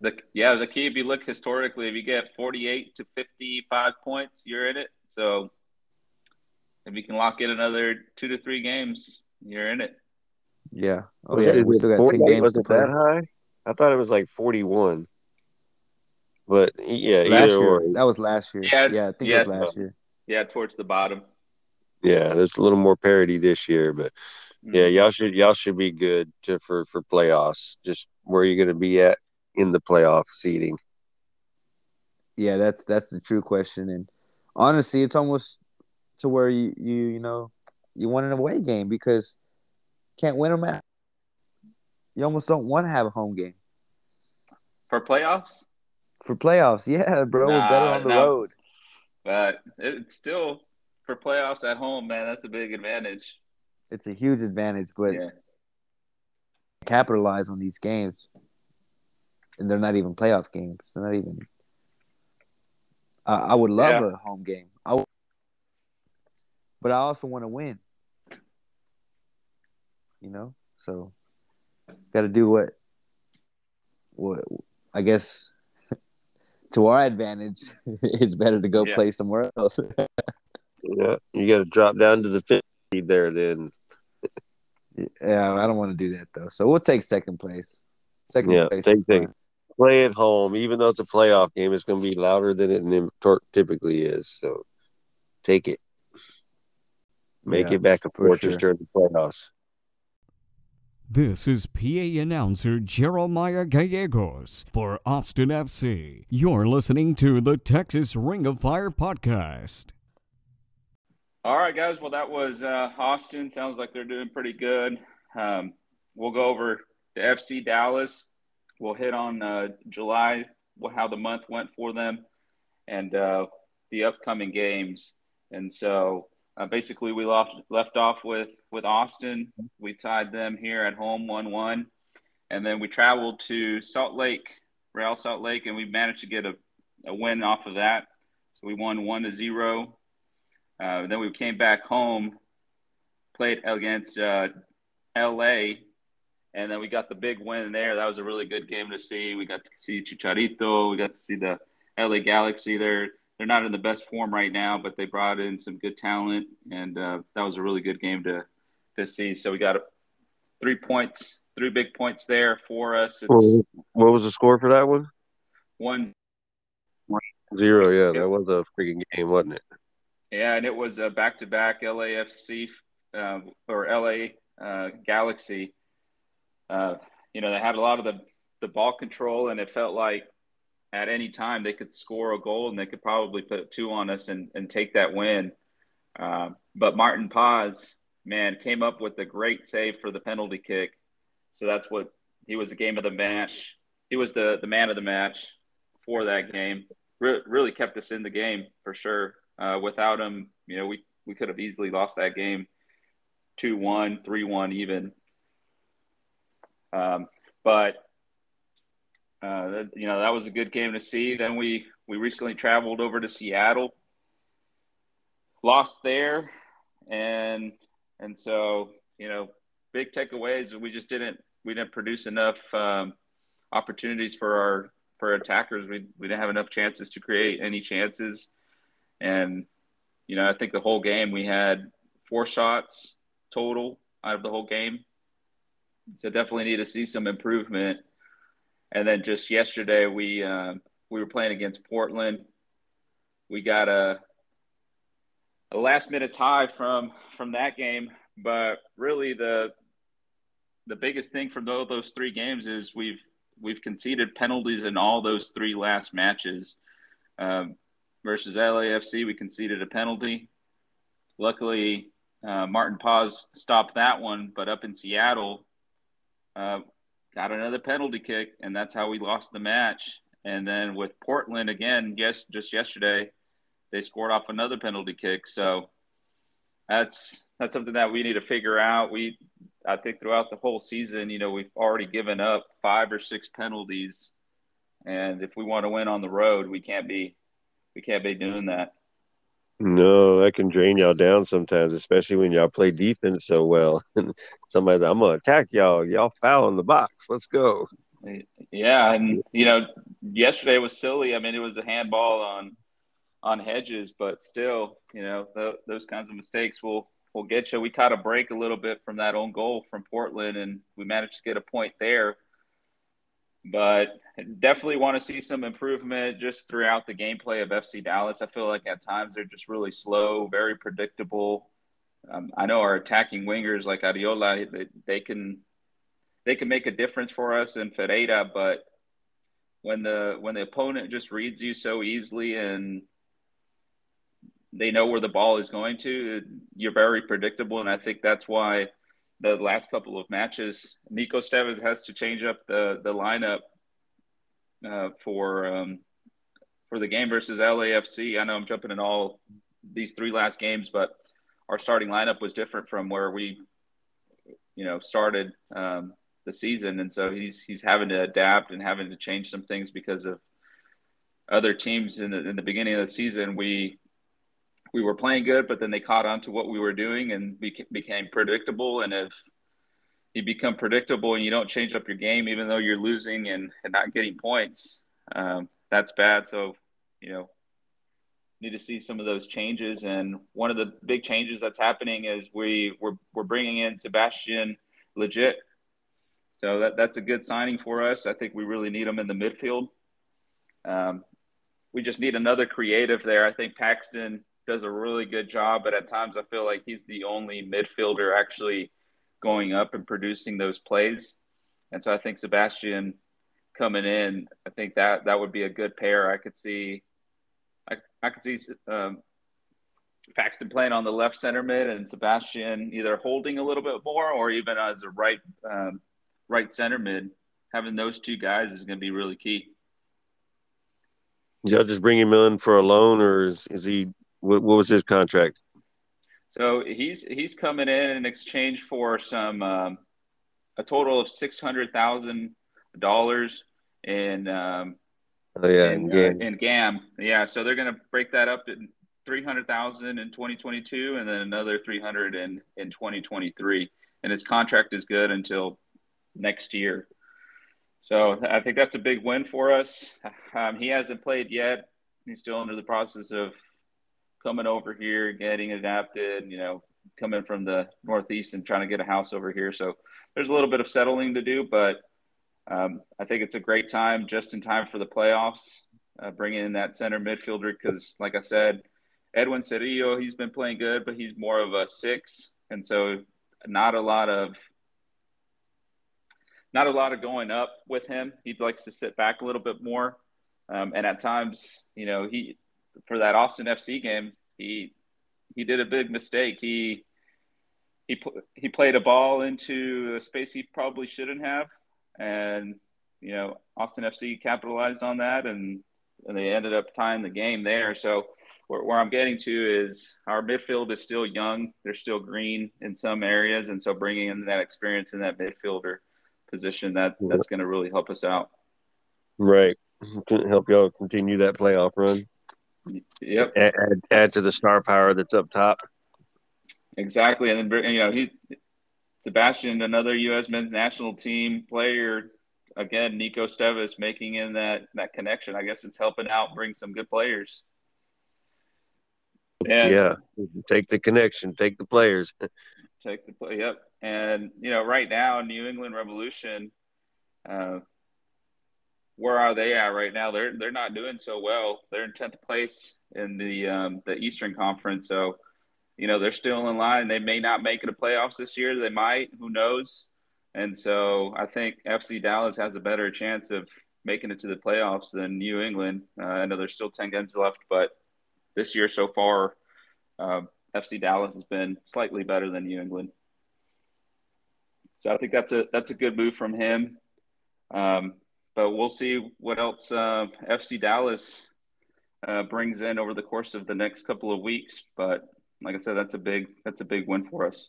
Speaker 3: The, yeah, the key, if you look historically, if you get 48 to 55 points, you're in it. So if you can lock in another two to three games, you're in it.
Speaker 2: Yeah. Oh
Speaker 4: Was
Speaker 2: yeah,
Speaker 4: it-
Speaker 2: we still got
Speaker 4: 40
Speaker 2: ten games
Speaker 4: was
Speaker 2: to
Speaker 4: it
Speaker 2: play.
Speaker 4: that high? I thought it was like 41. But yeah,
Speaker 2: Last
Speaker 4: either
Speaker 2: year,
Speaker 4: or.
Speaker 2: that was last year.
Speaker 3: Yeah,
Speaker 2: Yeah, I think
Speaker 3: yeah.
Speaker 2: it was last year.
Speaker 3: Yeah, towards the bottom.
Speaker 4: Yeah, there's a little more parity this year, but yeah,
Speaker 3: Mhm.
Speaker 4: y'all should y'all should be good to for for playoffs. Just where you're going to be at in the playoff seating.
Speaker 2: Yeah, that's that's the true question. And honestly, it's almost to where you you you know you want an away game because can't win them at. You almost don't want to have a home game
Speaker 3: For playoffs?
Speaker 2: for playoffs. Yeah, bro, we're better on the
Speaker 3: no.
Speaker 2: road.
Speaker 3: But it's still for playoffs at home, man. That's a big advantage.
Speaker 2: It's a huge advantage, but
Speaker 3: yeah,
Speaker 2: capitalize on these games, and they're not even playoff games. They're not even. I I would love
Speaker 3: Yeah.
Speaker 2: a home game. I but I also want to win. You know, so got to do what. What I guess to our advantage, it's better to go
Speaker 3: Yeah.
Speaker 2: play somewhere else.
Speaker 4: Yeah, you got to drop down to the fifth there. Then
Speaker 2: yeah, I don't want to do that though. So we'll take second place. Second
Speaker 4: Yeah,
Speaker 2: place.
Speaker 4: same
Speaker 2: is
Speaker 4: thing.
Speaker 2: fine.
Speaker 4: Play at home, even though it's a playoff game, it's going to be louder than it typically is. So take it, make
Speaker 2: Yeah,
Speaker 4: it back a
Speaker 2: for
Speaker 4: fortress
Speaker 2: sure.
Speaker 4: during the playoffs.
Speaker 5: This is PA announcer Jeremiah Gallegos for Austin FC. You're listening to the Texas Ring of Fire podcast.
Speaker 3: All right, guys. Well, that was uh, Austin. Sounds like they're doing pretty good. Um, we'll go over the FC Dallas. We'll hit on uh, July how the month went for them and uh, the upcoming games. And so uh, basically, we left left off with with Austin. We tied them here at home one one, and then we traveled to Salt Lake, Real Salt Lake, and we managed to get a, a win off of that. So we won one to zero. Uh, then we came back home, played against uh, L.A. And then we got the big win there. That was a really good game to see. We got to see Chicharito. We got to see the LA Galaxy. They're they're not in the best form right now, but they brought in some good talent, and uh, that was a really good game to to see. So we got three points, three big points there for us.
Speaker 4: It's what was the score for that one?
Speaker 3: One
Speaker 4: zero. Yeah, that was a freaking game, wasn't it?
Speaker 3: Yeah, and it was a back-to-back LAFC uh, or LA uh, Galaxy. Uh, you know, they had a lot of the the ball control, and it felt like at any time they could score a goal and they could probably put two on us and, and take that win. Uh, but Maarten Paes, man, came up with a great save for the penalty kick. So that's what he was the game of the match. He was the, the man of the match for that game. Re- really kept us in the game for sure. Uh, without him, you know, we, we could have easily lost that game 2 1, 3 1 even. Um, but uh, you know that was a good game to see. Then we we recently traveled over to Seattle, lost there, and and so you know big takeaways. We just didn't we didn't produce enough um, opportunities for our for attackers. We we didn't have enough chances to create any chances, and you know I think the whole game we had four shots total out of the whole game. So definitely need to see some improvement and then just yesterday, we uh, we were playing against Portland. We got a a last minute tie from from that game, but really the the biggest thing from those, those three games is we've we've conceded penalties in all those three last matches. Um, versus LAFC, we conceded a penalty. Luckily, uh, Maarten Paes stopped that one, but up in Seattle, uh, got another penalty kick, and that's how we lost the match. And then with Portland again, yes, just yesterday, they scored off another penalty kick. So that's that's something that we need to figure out. We I think throughout the whole season, you know, we've already given up five or six penalties, and if we want to win on the road, we can't be we can't be doing that.
Speaker 4: No, that can drain y'all down sometimes, especially when y'all play defense so well. And somebody's like, I'm gonna attack y'all. Y'all foul in the box. Let's go.
Speaker 3: Yeah, and you know, yesterday was silly. I mean, it was a handball on on Hedges, but still, you know, th- those kinds of mistakes will will get you. We caught a break a little bit from that own goal from Portland, and we managed to get a point there but definitely want to see some improvement just throughout the gameplay of FC Dallas. I feel like at times they're just really slow, very predictable. Um, I know our attacking wingers like Arriola, they, they, can they can make a difference for us in Ferreira, but when the when the opponent just reads you so easily and they know where the ball is going to, you're very predictable, and I think that's why the last couple of matches. Nico Estévez has to change up the the lineup uh, for um, for the game versus LAFC. I know I'm jumping in all these three last games, but our starting lineup was different from where we, you know, started um, the season, and so he's he's having to adapt and having to change some things because of other teams in the, in the beginning of the season. We we were playing good, but then they caught on to what we were doing and beca- became predictable. And if you become predictable and you don't change up your game, even though you're losing and, and not getting points, um, that's bad. So, you know, need to see some of those changes. And one of the big changes that's happening is we we're, we're bringing in Sebastian Lletget. So that, that's a good signing for us. I think we really need him in the midfield. Um, we just need another creative there. I think Paxton does a really good job, but at times I feel like he's the only midfielder actually going up and producing those plays. And so I think Sebastian coming in, I think that that would be a good pair. I could see, I, I could see um, Paxton playing on the left center mid and Sebastian either holding a little bit more or even as a right um, right center mid. Having those two guys is going to be really key.
Speaker 4: Did y'all just bring him in for a loan, or is, is he? What, what was his contract?
Speaker 3: So he's he's coming in in exchange for some um, a total of six hundred thousand dollars in um,
Speaker 4: Oh yeah,
Speaker 3: in,
Speaker 4: in
Speaker 3: uh,
Speaker 4: GAM.
Speaker 3: in GAM. Yeah, so they're going to break that up in three hundred thousand in twenty twenty two, and then another three hundred in in twenty twenty three. And his contract is good until next year. So I think that's a big win for us. Um, he hasn't played yet. He's still under the process of coming over here, getting adapted. You know, coming from the Northeast and trying to get a house over here. So there's a little bit of settling to do, but um, I think it's a great time, just in time for the playoffs, uh, bringing in that center midfielder because, like I said, Edwin Cerrillo, he's been playing good, but he's more of a six, and so not a lot of not a lot of going up with him. He likes to sit back a little bit more, um, and at times, you know, he for that Austin FC game, he he did a big mistake. He he he played a ball into a space he probably shouldn't have, and you know Austin FC capitalized on that, and and they ended up tying the game there. So where, where, I'm getting to is our midfield is still young; they're still green in some areas, and so bringing in that experience in that midfielder position that that's going to really help us out.
Speaker 4: Right, help y'all continue that playoff run.
Speaker 3: Yep.
Speaker 4: Add, add, to the star power that's up top.
Speaker 3: Exactly, and then you know he Sebastian, another U.S. men's national team player. Again, Nico Estévez making in that that connection. I guess it's helping out bring some good players.
Speaker 4: And yeah, take the connection, take the players.
Speaker 3: take the play. Yep, and you know, right now, New England Revolution. Uh, where are they at right now? They're they're not doing so well. They're in tenth place in the um, the Eastern Conference. So you know, they're still in line. They may not make it to playoffs this year. They might. Who knows? And so I think FC Dallas has a better chance of making it to the playoffs than New England. Uh, I know there's still 10 games left, but this year so far, uh, FC Dallas has been slightly better than New England. So I think that's a that's a good move from him. Um, but we'll see what else uh, FC Dallas uh, brings in over the course of the next couple of weeks. But like I said, that's a big that's a big win for us.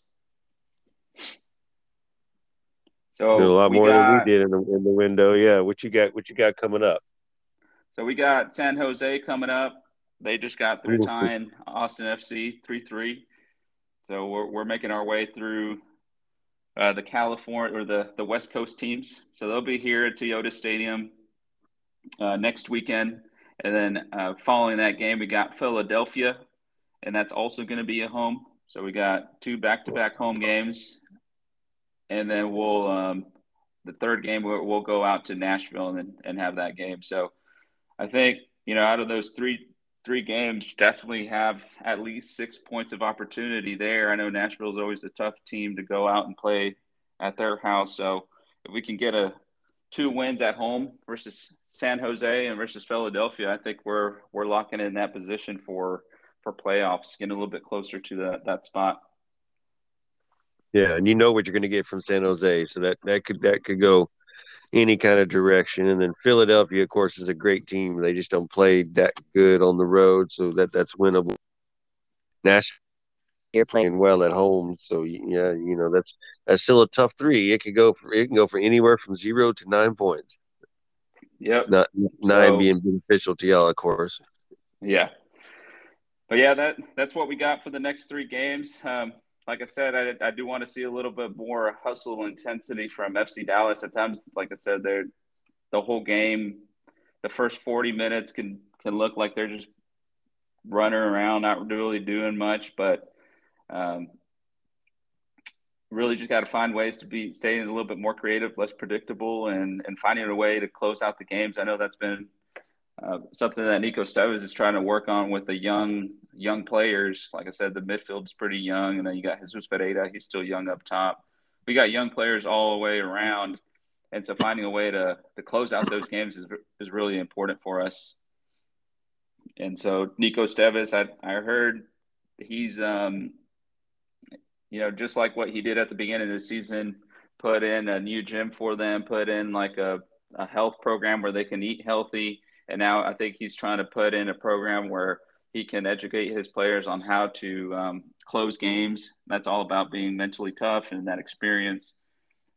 Speaker 3: So
Speaker 4: a lot more got, than we did in the in the window. Yeah, what you got? What you got coming up?
Speaker 3: So we got San Jose coming up. They just got through tying Austin FC three three. So we're we're making our way through uh, the California or the the West Coast teams. So they'll be here at Toyota Stadium uh, next weekend, and then uh, following that game, we got Philadelphia and that's also going to be a home. So we got two back-to-back home games, and then we'll um, the third game we'll, we'll go out to Nashville and and have that game. So I think you know out of those three three games, definitely have at least six points of opportunity there. I know Nashville is always a tough team to go out and play at their house. So if we can get a two wins at home versus San Jose and versus Philadelphia, I think we're we're locking in that position for for playoffs, getting a little bit closer to that that spot.
Speaker 4: Yeah, and you know what you're going to get from San Jose, so that that could that could go any kind of direction. And then Philadelphia, of course, is a great team. They just don't play that good on the road, so that that's winnable. Nashville, you're playing well at home, so yeah, you know that's that's still a tough three. It could go for it can go for anywhere from zero to nine points.
Speaker 3: Yep,
Speaker 4: not nine so, being beneficial to y'all, of course.
Speaker 3: Yeah, but yeah, that that's what we got for the next three games. Um, like I said, I, I do want to see a little bit more hustle intensity from FC Dallas. At times, like I said, they're the whole game, the first forty minutes can can look like they're just running around, not really doing much, but um, really just got to find ways to be staying a little bit more creative, less predictable, and and finding a way to close out the games. I know that's been uh, something that Nico Estévez is trying to work on with the young young players. Like I said, the midfield is pretty young, and then you got Jesus Ferreira. He's still young up top. We got young players all the way around, and so finding a way to to close out those games is is really important for us. And so Nico Estévez, I I heard he's um, you know just like what he did at the beginning of the season, put in a new gym for them, put in like a a health program where they can eat healthy and now I think he's trying to put in a program where he can educate his players on how to um, close games. That's all about being mentally tough and that experience.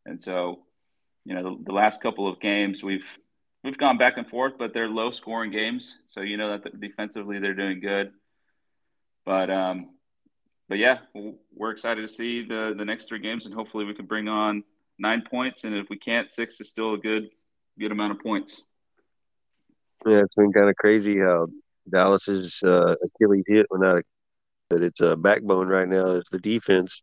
Speaker 3: And so, you know, the, the last couple of games we've we've gone back and forth, but they're low scoring games. So you know that defensively they're doing good. But um, but yeah, we're excited to see the the next three games, and hopefully we can bring on nine points. And if we can't, six is still a good good amount of points.
Speaker 4: Yeah, it's been kind of crazy how Dallas's uh, Achilles heel, well, not that it's a backbone right now is the defense.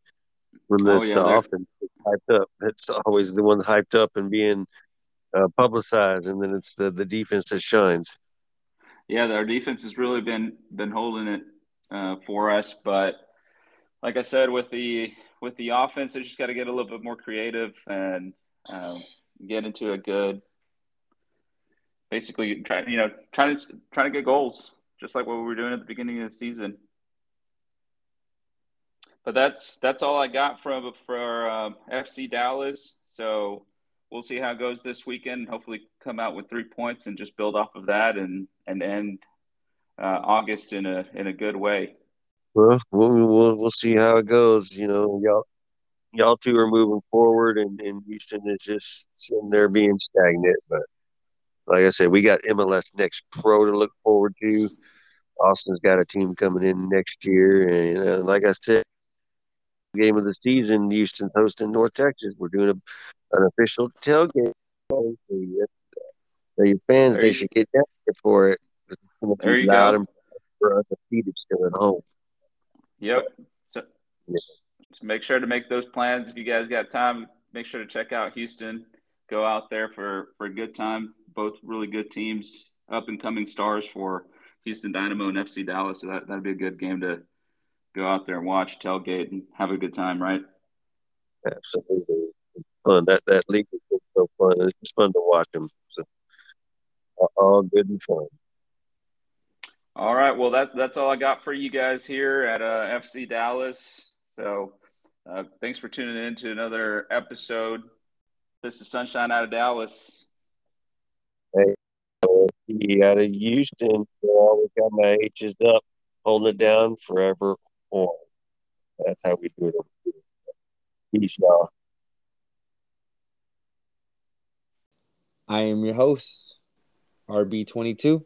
Speaker 4: When oh, yeah, the offense hyped up, it's always the one hyped up and being uh, publicized, and then it's the the defense that shines.
Speaker 3: Yeah, our defense has really been been holding it uh, for us, but like I said, with the with the offense, they just got to get a little bit more creative and um, get into a good, basically try you know trying to trying to get goals, just like what we were doing at the beginning of the season. But that's that's all I got from for um, FC Dallas. So we'll see how it goes this weekend. Hopefully, come out with three points and just build off of that and and end uh, August in a in a good way.
Speaker 4: Well, we'll we'll we'll see how it goes. You know, y'all y'all two are moving forward, and, and Houston is just sitting there being stagnant. But like I said, we got MLS Next Pro to look forward to. Austin's got a team coming in next year, and like I said, game of the season, Houston's hosting North Texas. We're doing a, an official tailgate. So your fans, there they should get down here for it. It's going to be loud go. and for undefeated still at home.
Speaker 3: Yep. So, yeah. so make sure to make those plans. If you guys got time, make sure to check out Houston. Go out there for, for a good time. Both really good teams, up and coming stars for Houston Dynamo and FC Dallas. So that, that'd be a good game to go out there and watch, tailgate, and have a good time, right?
Speaker 4: Absolutely. fun. That that league is so fun. It's just fun to watch them. So all good and fun.
Speaker 3: All right. Well, that that's all I got for you guys here at uh, FC Dallas. So, uh, thanks for tuning in to another episode. This is Sunshine out of Dallas.
Speaker 4: Out of Houston. I always got my H's up, holding it down forever on. That's how we do it. Peace, y'all.
Speaker 2: I am your host, RB22.